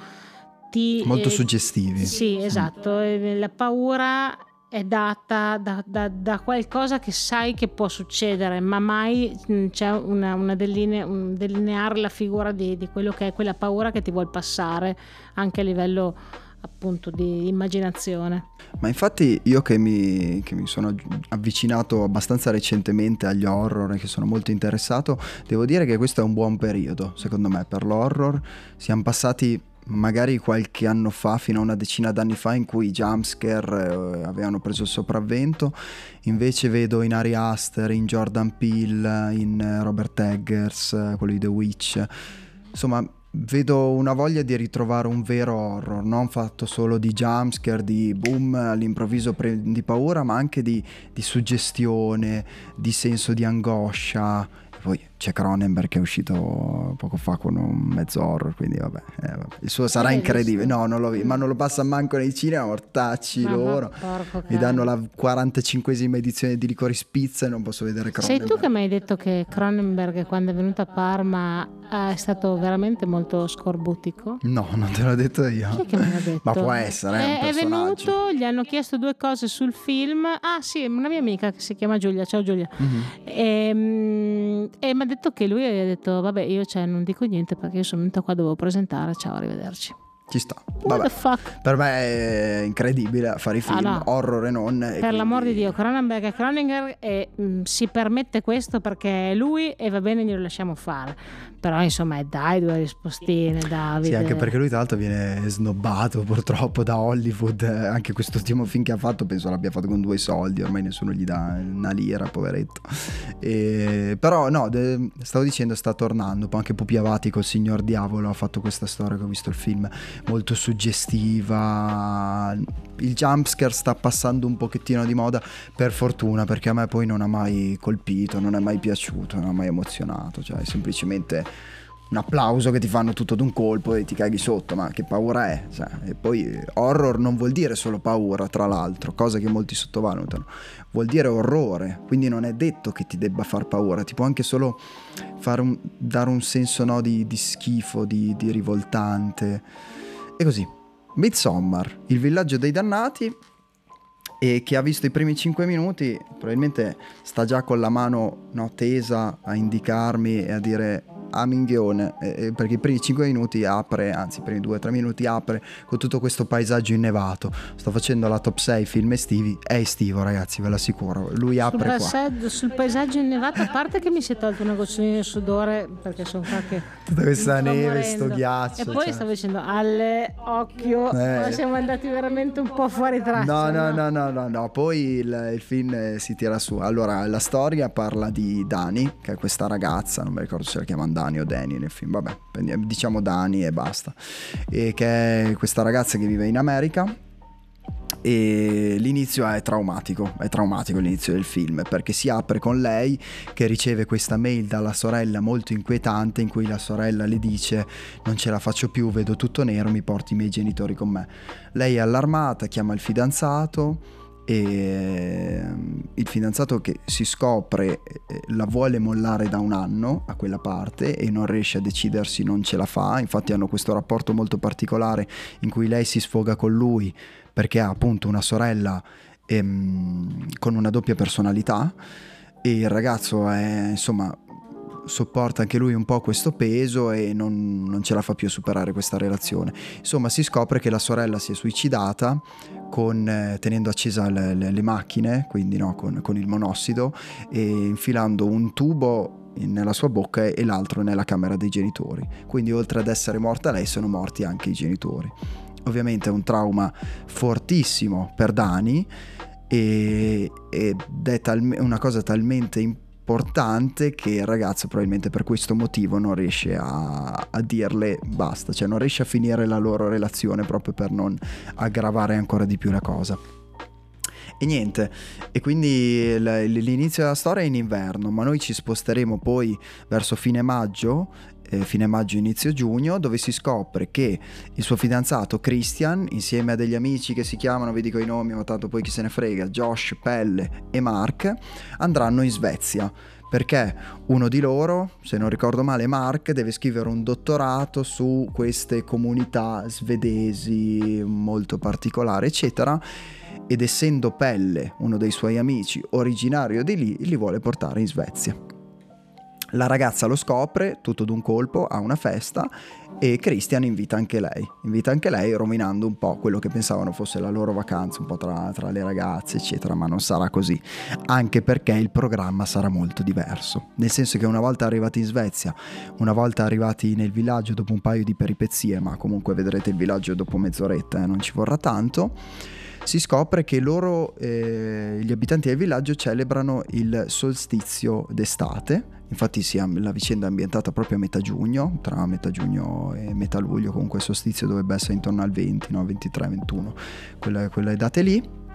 Ti, molto eh, suggestivi. sì esatto la paura è data da, da, da, qualcosa che sai che può succedere, ma mai mm, c'è una, una deline, un delineare la figura di, di, quello che è quella paura che ti vuol passare anche a livello appunto di immaginazione. Ma infatti io che mi, che mi sono avvicinato abbastanza recentemente agli horror e che sono molto interessato, devo dire che questo è un buon periodo secondo me per l'horror. Siamo passati magari qualche anno fa, fino a una decina d'anni fa, in cui i jumpscare eh, avevano preso il sopravvento. Invece vedo in Ari Aster, in Jordan Peele, in eh, Robert Eggers, eh, quello di The Witch. Insomma, vedo una voglia di ritrovare un vero horror, non fatto solo di jumpscare, di boom all'improvviso prendi paura, ma anche di, di suggestione, di senso di angoscia. Poi c'è Cronenberg che è uscito poco fa con un mezzo horror, quindi vabbè, eh, vabbè. il suo sarà incredibile. No, non lo vi, ma non lo passa manco nei cinema, mortacci Mamma, loro. porco Mi danno la 45esima edizione di Licorice Pizza e non posso vedere Sei Cronenberg. tu che mi hai detto che Cronenberg quando è venuto a Parma è stato veramente molto scorbutico? No, non te l'ho detto io. Chi è che me l'ha detto? Ma può essere, è è, è venuto, gli hanno chiesto due cose sul film. Ah, sì, una mia amica che si chiama Giulia. Ciao Giulia. Mhm. E, e mi ha detto che lui ha detto: Vabbè, io cioè, non dico niente perché io sono venuta qua, dovevo presentare. Ciao, arrivederci. Ci sta. Vabbè. Per me è incredibile fare i film, Ah, no. horror e non. e Per l'amor di quindi- Dio, Cronenberg è Croninger e mh, si permette questo perché è lui e va bene, glielo lasciamo fare. Però insomma, dai due rispostine, Davide. Sì, anche perché lui tra l'altro viene snobbato purtroppo da Hollywood. Eh, Anche quest'ultimo film che ha fatto penso l'abbia fatto con due soldi, ormai nessuno gli dà una lira, poveretto. E- Però no, de- stavo dicendo sta tornando, poi anche Pupi Avati col Signor Diavolo ha fatto questa storia che ho visto il film, molto suggestiva. Il jumpscare sta passando un pochettino di moda, per fortuna, perché a me poi non ha mai colpito, non è mai piaciuto, non ha mai emozionato, cioè semplicemente un applauso che ti fanno tutto d'un colpo e ti caghi sotto, ma che paura è? Cioè, e poi eh, horror non vuol dire solo paura, tra l'altro, cosa che molti sottovalutano, vuol dire orrore, quindi non è detto che ti debba far paura, ti può anche solo un- dare un senso no, di, di schifo, di, di rivoltante. E così. Midsommar, il villaggio dei dannati, e chi ha visto i primi 5 minuti probabilmente sta già con la mano no, tesa a indicarmi e a dire a minghione eh, perché i primi 5 minuti apre anzi i primi 2-3 minuti apre con tutto questo paesaggio innevato sto facendo la top 6 film estivi è estivo ragazzi ve l'assicuro lui apre qua passaggio- sul paesaggio innevato, a parte che mi si è tolto una gocciolina di sudore perché sono qua che tutta questa neve sto ghiaccio E poi cioè. stavo dicendo alle occhio, Eh. siamo andati veramente un po' fuori traccia. No, no, no, no, no, no. Poi il, il film eh, si tira su. Allora, la storia parla di Dani, che è questa ragazza, non mi ricordo se la chiamano Dani o Dani nel film, vabbè, diciamo Dani e basta. E che è questa ragazza che vive in America. E l'inizio è traumatico, è traumatico l'inizio del film perché si apre con lei che riceve questa mail dalla sorella molto inquietante in cui la sorella le dice non ce la faccio più, vedo tutto nero, mi porti i miei genitori con me. Lei è allarmata, chiama il fidanzato e ehm, il fidanzato che si scopre eh, la vuole mollare da un anno a quella parte e non riesce a decidersi, non ce la fa, infatti hanno questo rapporto molto particolare in cui lei si sfoga con lui perché ha appunto una sorella ehm, con una doppia personalità e il ragazzo è insomma sopporta anche lui un po' questo peso e non, non ce la fa più a superare questa relazione. Insomma, si scopre che la sorella si è suicidata con, eh, tenendo accesa le, le- le macchine, quindi no, con, con il monossido, e infilando un tubo nella sua bocca e l'altro nella camera dei genitori. Quindi oltre ad essere morta lei sono morti anche i genitori. Ovviamente è un trauma fortissimo per Dani ed è talme- una cosa talmente importante che il ragazzo probabilmente per questo motivo non riesce a, a dirle basta, cioè non riesce a finire la loro relazione proprio per non aggravare ancora di più la cosa. E niente, e quindi l'inizio della storia è in inverno, ma noi ci sposteremo poi verso fine maggio, eh, fine maggio inizio giugno, dove si scopre che il suo fidanzato Christian, insieme a degli amici che si chiamano, vi dico i nomi, ma tanto poi chi se ne frega, Josh, Pelle e Mark, andranno in Svezia. Perché uno di loro, se non ricordo male, Mark, deve scrivere un dottorato su queste comunità svedesi molto particolari, eccetera. Ed essendo Pelle, uno dei suoi amici, originario di lì, li vuole portare in Svezia. La ragazza lo scopre tutto d'un colpo a una festa e Christian invita anche lei, invita anche lei rovinando un po' quello che pensavano fosse la loro vacanza, un po' tra, tra le ragazze, eccetera, ma non sarà così, anche perché il programma sarà molto diverso, nel senso che una volta arrivati in Svezia, una volta arrivati nel villaggio dopo un paio di peripezie, ma comunque vedrete il villaggio dopo mezz'oretta, eh, non ci vorrà tanto, si scopre che loro, eh, gli abitanti del villaggio, celebrano il solstizio d'estate, infatti sia la vicenda è ambientata proprio a metà giugno, tra metà giugno e metà luglio, comunque il solstizio dovrebbe essere intorno al 20, no? 23-21, quelle, quelle date lì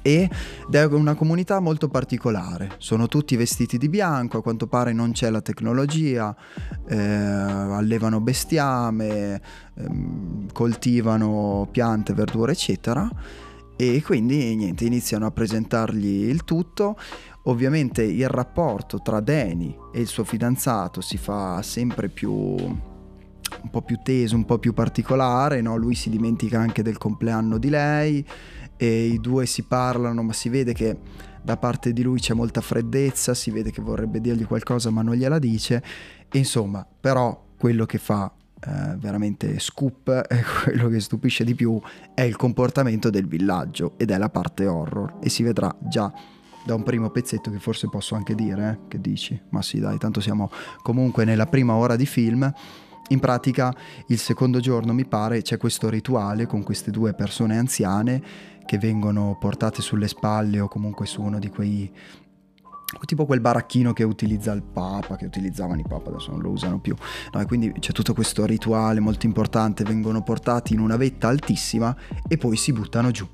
ed è una comunità molto particolare, sono tutti vestiti di bianco, a quanto pare non c'è la tecnologia, eh, allevano bestiame, ehm, coltivano piante, verdure eccetera e quindi niente, iniziano a presentargli il tutto. Ovviamente il rapporto tra Danny e il suo fidanzato si fa sempre più un po' più teso, un po' più particolare, no? lui si dimentica anche del compleanno di lei e i due si parlano, ma si vede che da parte di lui c'è molta freddezza, si vede che vorrebbe dirgli qualcosa ma non gliela dice, e insomma, però quello che fa eh, veramente scoop e quello che stupisce di più è il comportamento del villaggio ed è la parte horror e si vedrà già da un primo pezzetto che forse posso anche dire, eh? che dici? Ma sì dai, tanto siamo comunque nella prima ora di film in pratica il secondo giorno mi pare c'è questo rituale con queste due persone anziane che vengono portate sulle spalle o comunque su uno di quei tipo quel baracchino che utilizza il Papa, che utilizzavano i Papa, adesso non lo usano più. No, quindi c'è tutto questo rituale molto importante, vengono portati in una vetta altissima e poi si buttano giù.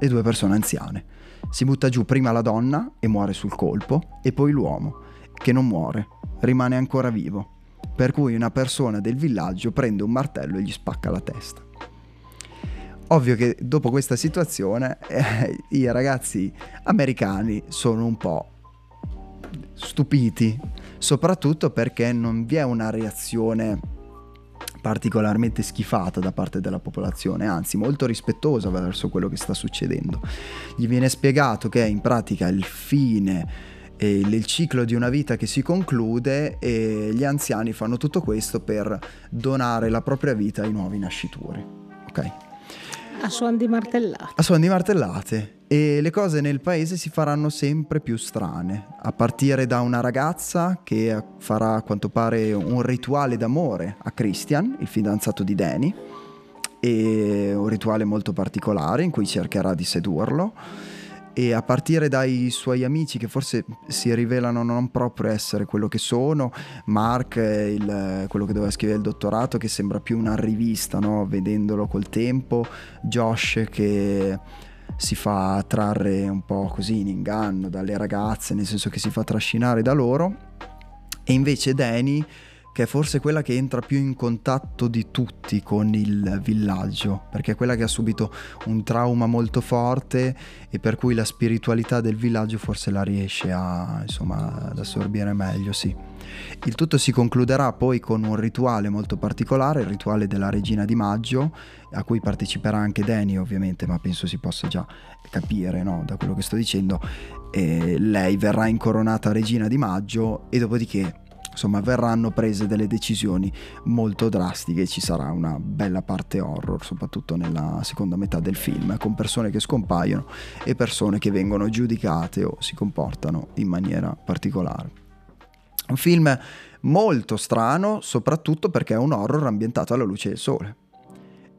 Le due persone anziane. Si butta giù prima la donna e muore sul colpo e poi l'uomo, che non muore, rimane ancora vivo per cui una persona del villaggio prende un martello e gli spacca la testa. Ovvio che dopo questa situazione eh, i ragazzi americani sono un po' stupiti, soprattutto perché non vi è una reazione particolarmente schifata da parte della popolazione, anzi molto rispettosa verso quello che sta succedendo. Gli viene spiegato che in pratica il fine il ciclo di una vita che si conclude e gli anziani fanno tutto questo per donare la propria vita ai nuovi nascituri. Ok? A suon di martellate. A suon di martellate. E le cose nel paese si faranno sempre più strane, a partire da una ragazza che farà a quanto pare un rituale d'amore a Christian, il fidanzato di Danny, e un rituale molto particolare in cui cercherà di sedurlo e a partire dai suoi amici che forse si rivelano non proprio essere quello che sono, Mark, il, quello che doveva scrivere il dottorato, che sembra più una rivista, no? vedendolo col tempo, Josh che si fa trarre un po' così in inganno dalle ragazze, nel senso che si fa trascinare da loro, e invece Danny che è forse quella che entra più in contatto di tutti con il villaggio, perché è quella che ha subito un trauma molto forte e per cui la spiritualità del villaggio forse la riesce a, insomma, ad assorbire meglio, sì. Il tutto si concluderà poi con un rituale molto particolare, il rituale della regina di maggio, a cui parteciperà anche Danny ovviamente, ma penso si possa già capire no, da quello che sto dicendo. E lei verrà incoronata regina di maggio e dopodiché insomma verranno prese delle decisioni molto drastiche ci sarà una bella parte horror soprattutto nella seconda metà del film con persone che scompaiono e persone che vengono giudicate o si comportano in maniera particolare. Un film molto strano soprattutto perché è un horror ambientato alla luce del sole.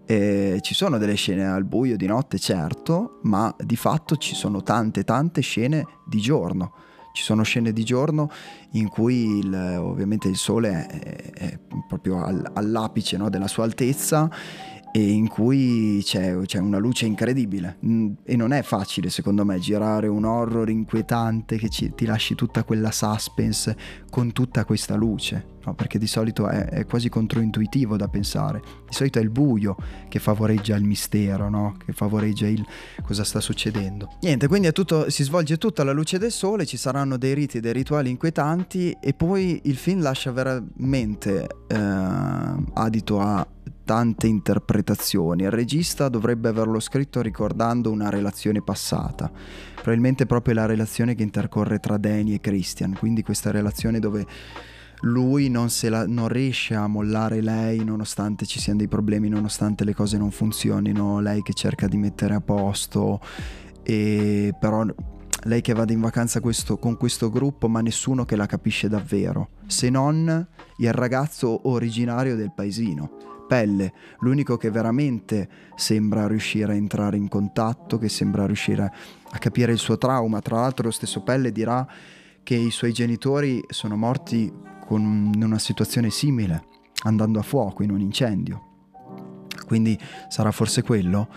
E ci sono delle scene al buio di notte certo ma di fatto ci sono tante tante scene di giorno ci sono scene di giorno in cui il, ovviamente il sole è, è proprio all, all'apice no, della sua altezza e in cui c'è, c'è, una luce incredibile mm, e non è facile secondo me girare un horror inquietante che ci, ti lasci tutta quella suspense con tutta questa luce no? perché di solito è, è, quasi controintuitivo da pensare di solito è il buio che favoreggia il mistero no? che favoreggia il cosa sta succedendo niente quindi tutto, si svolge tutto alla luce del sole ci saranno dei riti dei rituali inquietanti e poi il film lascia veramente eh, adito a tante interpretazioni. Il regista dovrebbe averlo scritto ricordando una relazione passata, probabilmente proprio la relazione che intercorre tra Danny e Christian, quindi questa relazione dove lui non, la, non, riesce a mollare lei nonostante ci siano dei problemi, nonostante le cose non funzionino, lei che cerca di mettere a posto, e però lei che vada in vacanza questo, con questo gruppo ma nessuno che la capisce davvero, se non il ragazzo originario del paesino pelle, l'unico che veramente sembra riuscire a entrare in contatto, che sembra riuscire a capire il suo trauma. Tra l'altro lo stesso Pelle dirà che i suoi genitori sono morti con una situazione simile, andando a fuoco in un incendio. Quindi sarà forse quello.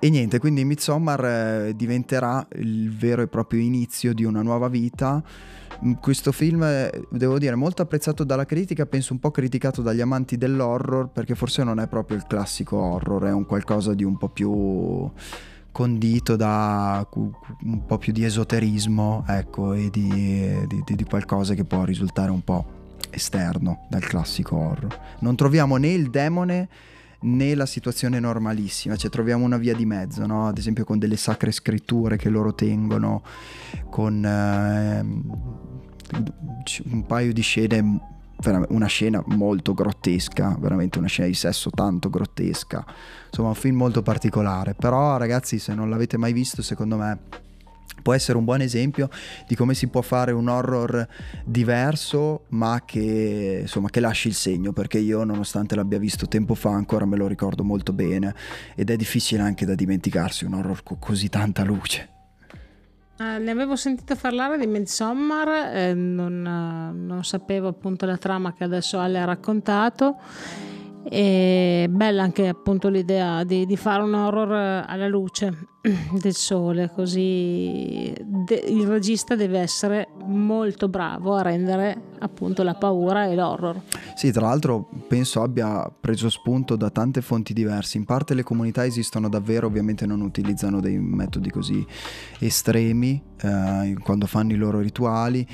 E niente, quindi Midsommar eh, diventerà il vero e proprio inizio di una nuova vita. Questo film, eh, devo dire, molto apprezzato dalla critica, penso un po' criticato dagli amanti dell'horror, perché forse non è proprio il classico horror, è un qualcosa di un po' più condito da un po' più di esoterismo, ecco, e di, di, di qualcosa che può risultare un po' esterno dal classico horror. Non troviamo né il demone né la situazione normalissima, cioè troviamo una via di mezzo, no? ad esempio con delle sacre scritture che loro tengono, con eh, un paio di scene, una scena molto grottesca, veramente una scena di sesso tanto grottesca, insomma un film molto particolare, però ragazzi se non l'avete mai visto secondo me può essere un buon esempio di come si può fare un horror diverso ma che, insomma, che lasci il segno perché io nonostante l'abbia visto tempo fa ancora me lo ricordo molto bene. Ed è difficile anche da dimenticarsi un horror con così tanta luce. Uh, ne avevo sentito parlare di Midsommar, eh, non, uh, non sapevo appunto la trama che adesso Ale ha raccontato e bella anche appunto l'idea di, di, fare un horror alla luce del sole, così de- il regista deve essere molto bravo a rendere appunto la paura e l'horror. Sì, tra l'altro penso abbia preso spunto da tante fonti diverse. In parte le comunità esistono davvero, ovviamente non utilizzano dei metodi così estremi eh, quando fanno i loro rituali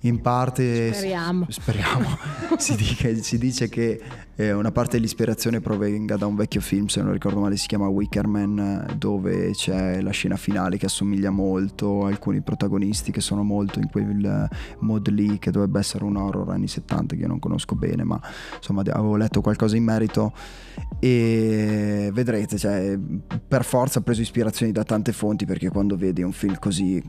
in parte speriamo, speriamo. si, dice, si, dice, che eh, una parte dell'ispirazione provenga da un vecchio film se non ricordo male si chiama Wickerman dove c'è la scena finale che assomiglia molto a alcuni protagonisti che sono molto in quel mod lì che dovrebbe essere un horror anni 70 che io non conosco bene ma insomma avevo letto qualcosa in merito. E vedrete cioè, per forza ha preso ispirazioni da tante fonti perché quando vedi un film così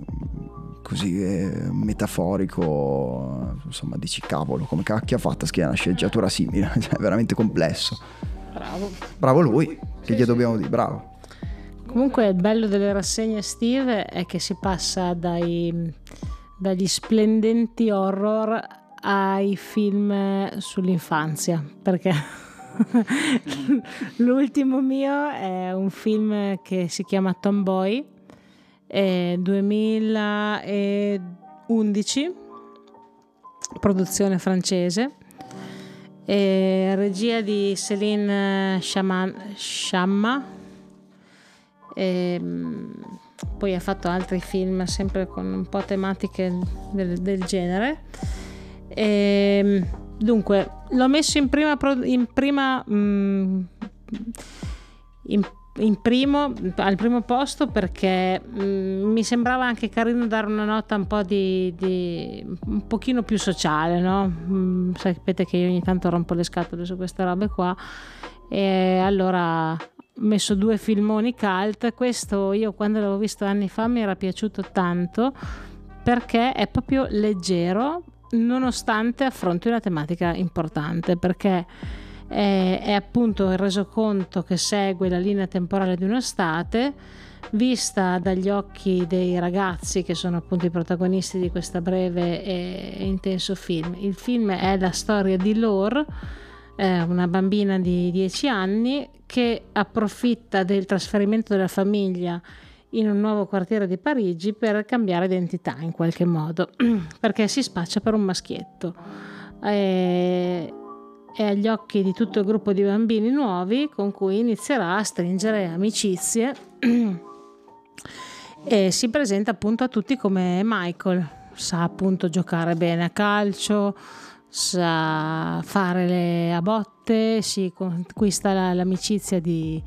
così eh, metaforico, insomma dici cavolo, come cacchio ha fatto a scrivere una sceneggiatura simile, cioè è veramente complesso. Bravo. Bravo lui, che gli dobbiamo dire, bravo. Comunque il bello delle rassegne estive è che si passa dai, dagli splendenti horror ai film sull'infanzia, perché l'ultimo mio è un film che si chiama Tomboy 2011, produzione francese, e regia di Céline Sciamma, poi ha fatto altri film sempre con un po' tematiche del, del genere. E, dunque, l'ho messo in prima, in prima mm, in in primo, al primo posto perché mh, mm, mi sembrava anche carino dare una nota un po' di, di un pochino più sociale, no? Mh, mm, sapete che io ogni tanto rompo le scatole su queste robe qua e allora ho messo due filmoni cult, questo io quando l'avevo visto anni fa mi era piaciuto tanto perché è proprio leggero nonostante affronti una tematica importante perché è, è appunto il resoconto che segue la linea temporale di un'estate vista dagli occhi dei ragazzi che sono appunto i protagonisti di questo breve e intenso film. Il film è la storia di Lore, eh, una bambina di 10 anni che approfitta del trasferimento della famiglia in un nuovo quartiere di Parigi per cambiare identità in qualche modo, perché si spaccia per un maschietto. Eh, e agli occhi di tutto il gruppo di bambini nuovi con cui inizierà a stringere amicizie e si presenta appunto a tutti come Michael. Sa appunto giocare bene a calcio, sa fare le a botte, si conquista la, l'amicizia di,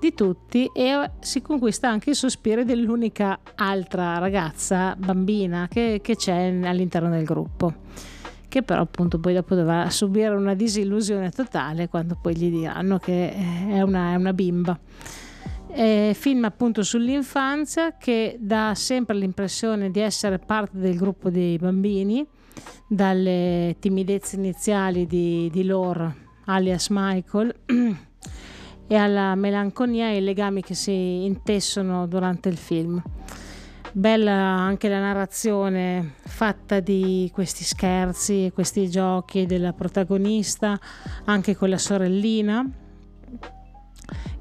di tutti e si conquista anche il sospiro dell'unica altra ragazza bambina che, che c'è all'interno del gruppo che però appunto poi dopo dovrà subire una disillusione totale quando poi gli diranno che è una, è una bimba. È film appunto sull'infanzia che dà sempre l'impressione di essere parte del gruppo dei bambini, dalle timidezze iniziali di, di Lore, alias Michael, e alla melanconia e ai legami che si intessono durante il film Bella anche la narrazione fatta di questi scherzi, questi giochi della protagonista, anche con la sorellina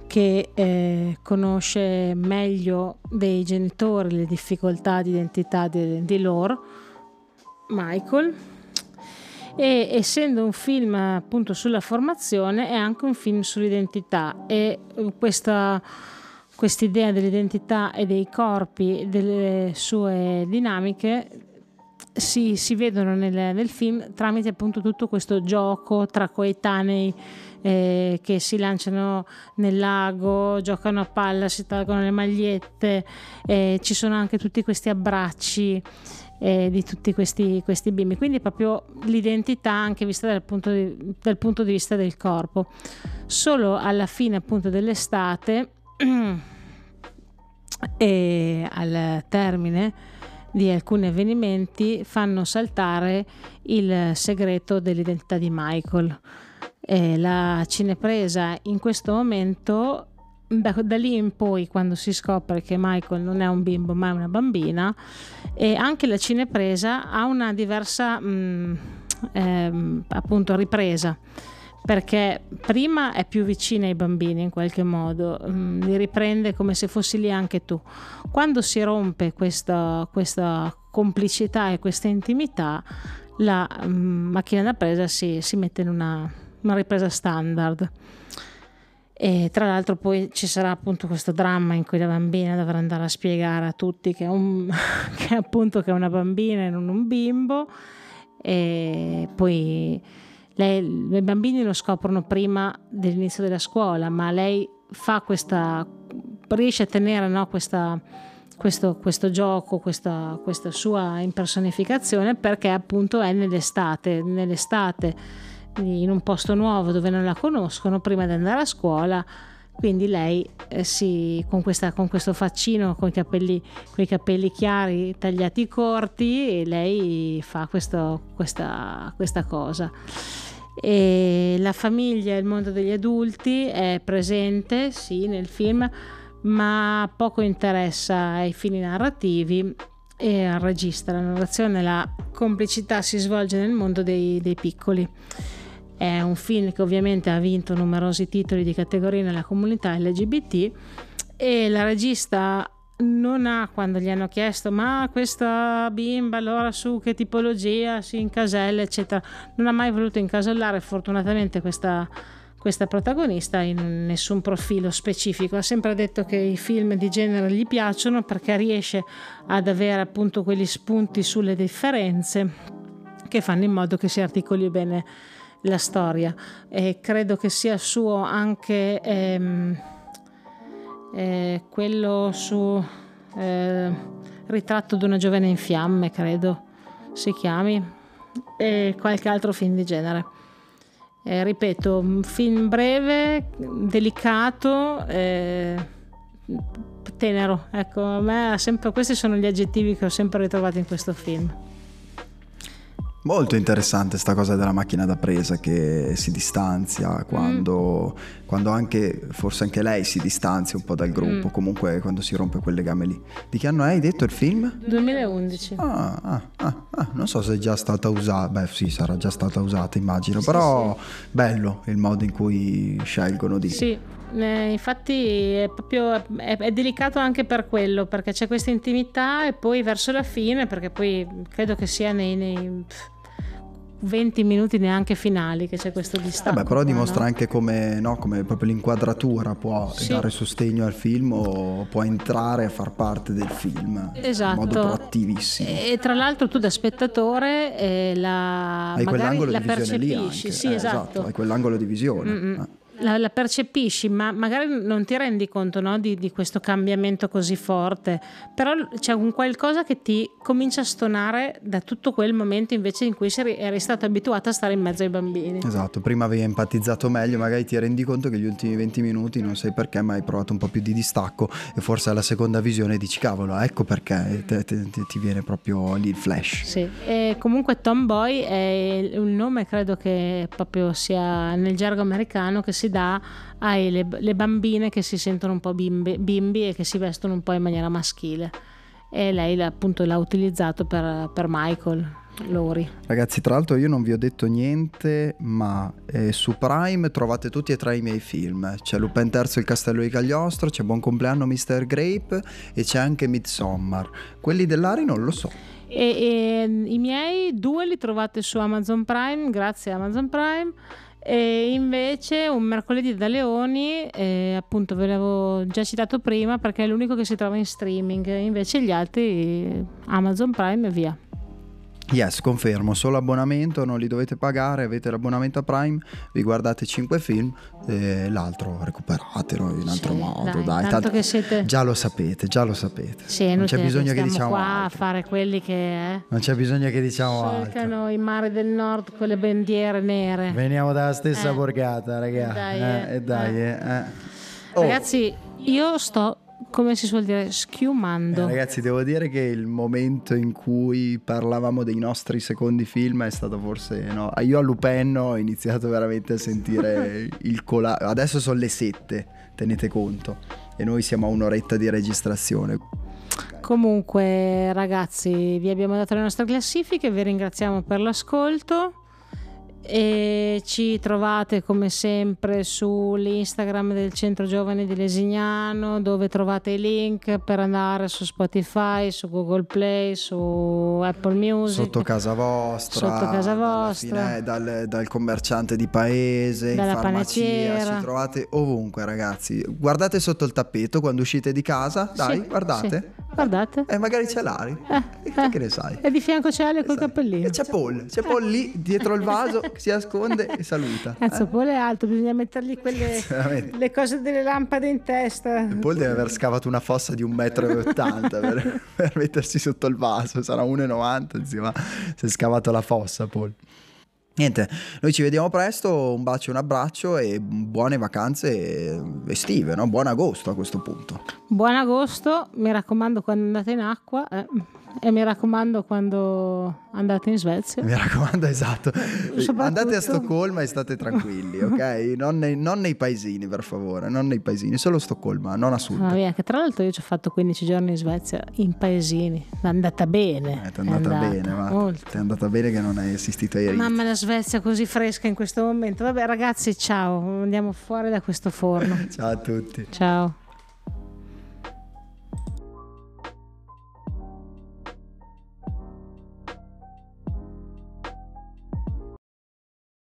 che eh, conosce meglio dei genitori le difficoltà di identità di, di loro, Michael. E essendo un film appunto sulla formazione, è anche un film sull'identità e questa idea dell'identità e dei corpi, delle sue dinamiche si, si vedono nel, nel, film tramite appunto tutto questo gioco tra coetanei eh, che si lanciano nel lago, giocano a palla, si tolgono le magliette, eh, ci sono anche tutti questi abbracci eh, di tutti questi, questi, bimbi. Quindi proprio l'identità anche vista dal punto, di, dal punto di vista del corpo. Solo alla fine appunto dell'estate e al termine di alcuni avvenimenti fanno saltare il segreto dell'identità di Michael. E la cinepresa in questo momento da, da, lì in poi, quando si scopre che Michael non è un bimbo ma è una bambina, e anche la cinepresa ha una diversa mh, mm, ehm, appunto ripresa. Perché prima è più vicina ai bambini in qualche modo, mm, li riprende come se fossi lì anche tu. Quando si rompe questa, questa complicità e questa intimità, la mm, macchina da presa si, si mette in una, una ripresa standard. E tra l'altro poi ci sarà appunto questo dramma in cui la bambina dovrà andare a spiegare a tutti che è, un, che appunto che è una bambina e non un bimbo e poi lei, i bambini lo scoprono prima dell'inizio della scuola ma lei fa questa riesce a tenere no, questa, questo, questo, gioco, questa, questa sua impersonificazione perché appunto è nell'estate nell'estate in un posto nuovo dove non la conoscono prima di andare a scuola. Quindi lei eh, si, con, questa, con, questo faccino con i capelli, capelli chiari tagliati corti, lei fa questo, questa, questa cosa. E la famiglia e il mondo degli adulti è presente, sì, nel film, ma poco interessa ai fini narrativi e al regista. La narrazione, la complicità si svolge nel mondo dei, dei piccoli. È un film che ovviamente ha vinto numerosi titoli di categoria nella comunità LGBT e la regista non ha, quando gli hanno chiesto ma questa bimba allora su che tipologia si incasella eccetera, non ha mai voluto incasellare fortunatamente questa, questa protagonista in nessun profilo specifico, ha sempre detto che i film di genere gli piacciono perché riesce ad avere appunto quegli spunti sulle differenze che fanno in modo che si articoli bene la storia e credo che sia suo anche ehm, eh, quello su eh, Ritratto di una giovane in fiamme, credo si chiami, e qualche altro film di genere. Eh, ripeto, un film breve, delicato, eh, tenero. Ecco, a me sempre, questi sono gli aggettivi che ho sempre ritrovato in questo film. Molto interessante sta cosa della macchina da presa che si distanzia quando, mm. quando, anche, forse anche lei si distanzia un po' dal gruppo, mm. comunque quando si rompe quel legame lì. Di che anno hai detto il film? 2011. Ah, ah, ah, ah, non so se è già stata usata, beh sì sarà già stata usata immagino, sì, però sì. bello il modo in cui scelgono di... Sì. Eh, infatti è proprio è, è, delicato anche per quello perché c'è questa intimità e poi verso la fine perché poi credo che sia nei, nei 20 minuti neanche finali che c'è questo distacco. Eh beh, però dimostra no? anche come, no, come, proprio l'inquadratura può sì. dare sostegno al film o può entrare a far parte del film esatto. in modo proattivissimo. E tra l'altro tu da spettatore eh, la, hai magari la percepisci, sì, eh, esatto. esatto. Hai quell'angolo di visione. Eh la, la, percepisci, ma magari non ti rendi conto no, di, di, questo cambiamento così forte, però c'è un qualcosa che ti comincia a stonare da tutto quel momento invece in cui eri stato abituato a stare in mezzo ai bambini. Esatto, prima avevi empatizzato meglio, magari ti rendi conto che gli ultimi 20 minuti non sai perché, ma hai provato un po' più di distacco e forse alla seconda visione dici cavolo, ecco perché te, te, te, ti viene proprio lì il flash. Sì, e comunque Tomboy è un nome credo che proprio sia nel gergo americano che si si dà alle le bambine che si sentono un po' bimbi, bimbi e che si vestono un po' in maniera maschile. e lei appunto l'ha utilizzato per, per Michael. Lori. Ragazzi, tra l'altro io non vi ho detto niente, ma eh, su Prime trovate tutti e tre i miei film. C'è Lupin III il castello di Cagliostro, c'è Buon compleanno Mr. Grape e c'è anche Midsommar. Quelli dell'Ari non lo so. E, e, I miei due li trovate su Amazon Prime, grazie a Amazon Prime. E invece un mercoledì da Leoni, eh, appunto ve l'avevo già citato prima perché è l'unico che si trova in streaming, invece gli altri Amazon Prime e via. Yes, confermo, solo abbonamento, non li dovete pagare, avete l'abbonamento a Prime, vi guardate 5 film e l'altro recuperatelo in altro sì, modo, dai, dai tanto, tanto siete... già lo sapete, già lo sapete. Sì, non c'è bisogno che diciamo qua altro. a fare quelli che eh, Non c'è bisogno che diciamo cercano altro. i mari del nord con le bandiere nere. Veniamo dalla stessa eh. borgata, ragazzi. Dai, eh, eh, dai. Oh. Ragazzi, io sto come si suol dire, schiumando. Eh, ragazzi, devo dire che il momento in cui parlavamo dei nostri secondi film è stato forse. No? Io a Lupin ho iniziato veramente a sentire il colà. Adesso sono le sette, tenete conto. E noi siamo a un'oretta di registrazione. Comunque, ragazzi, vi abbiamo dato le nostre classifiche, vi ringraziamo per l'ascolto e ci trovate come sempre sull'Instagram del Centro Giovane di Lesignano dove trovate i link per andare su Spotify, su Google Play, su Apple Music. Sotto casa vostra, sotto casa vostra. Fine, dal, dal, commerciante di paese, Dalla in farmacia, panettiera. ci trovate ovunque ragazzi. Guardate sotto il tappeto quando uscite di casa, dai, sì, guardate. Sì. Guardate. E eh, magari c'è l'Ari. Eh, eh, che ne sai? E di fianco c'è Ale col sai. cappellino. E c'è Paul, c'è Paul lì dietro il vaso, si nasconde e saluta. Cazzo, eh? Paul è alto, bisogna mettergli quelle le cose delle lampade in testa. Paul deve aver scavato una fossa di 1,80 m per, per mettersi sotto il vaso, sarà 1,90 insomma, si è scavato la fossa Paul. Niente, noi ci vediamo presto, un bacio un abbraccio e buone vacanze estive, no? Buon agosto a questo punto. Buon agosto, mi raccomando quando andate in acqua eh, e mi raccomando quando andate in Svezia. Mi raccomando, esatto. Andate a Stoccolma e state tranquilli, ok? Non nei, non nei, paesini, per favore, non nei paesini, solo Stoccolma, non a sud. Ah, via, che tra l'altro io ci ho fatto 15 giorni in Svezia in paesini, è andata bene. Eh, è andata, è andata bene, ma è andata bene che non hai assistito ai riti. Mamma la Svezia così fresca in questo momento. Vabbè ragazzi, ciao, andiamo fuori da questo forno. ciao a tutti. Ciao.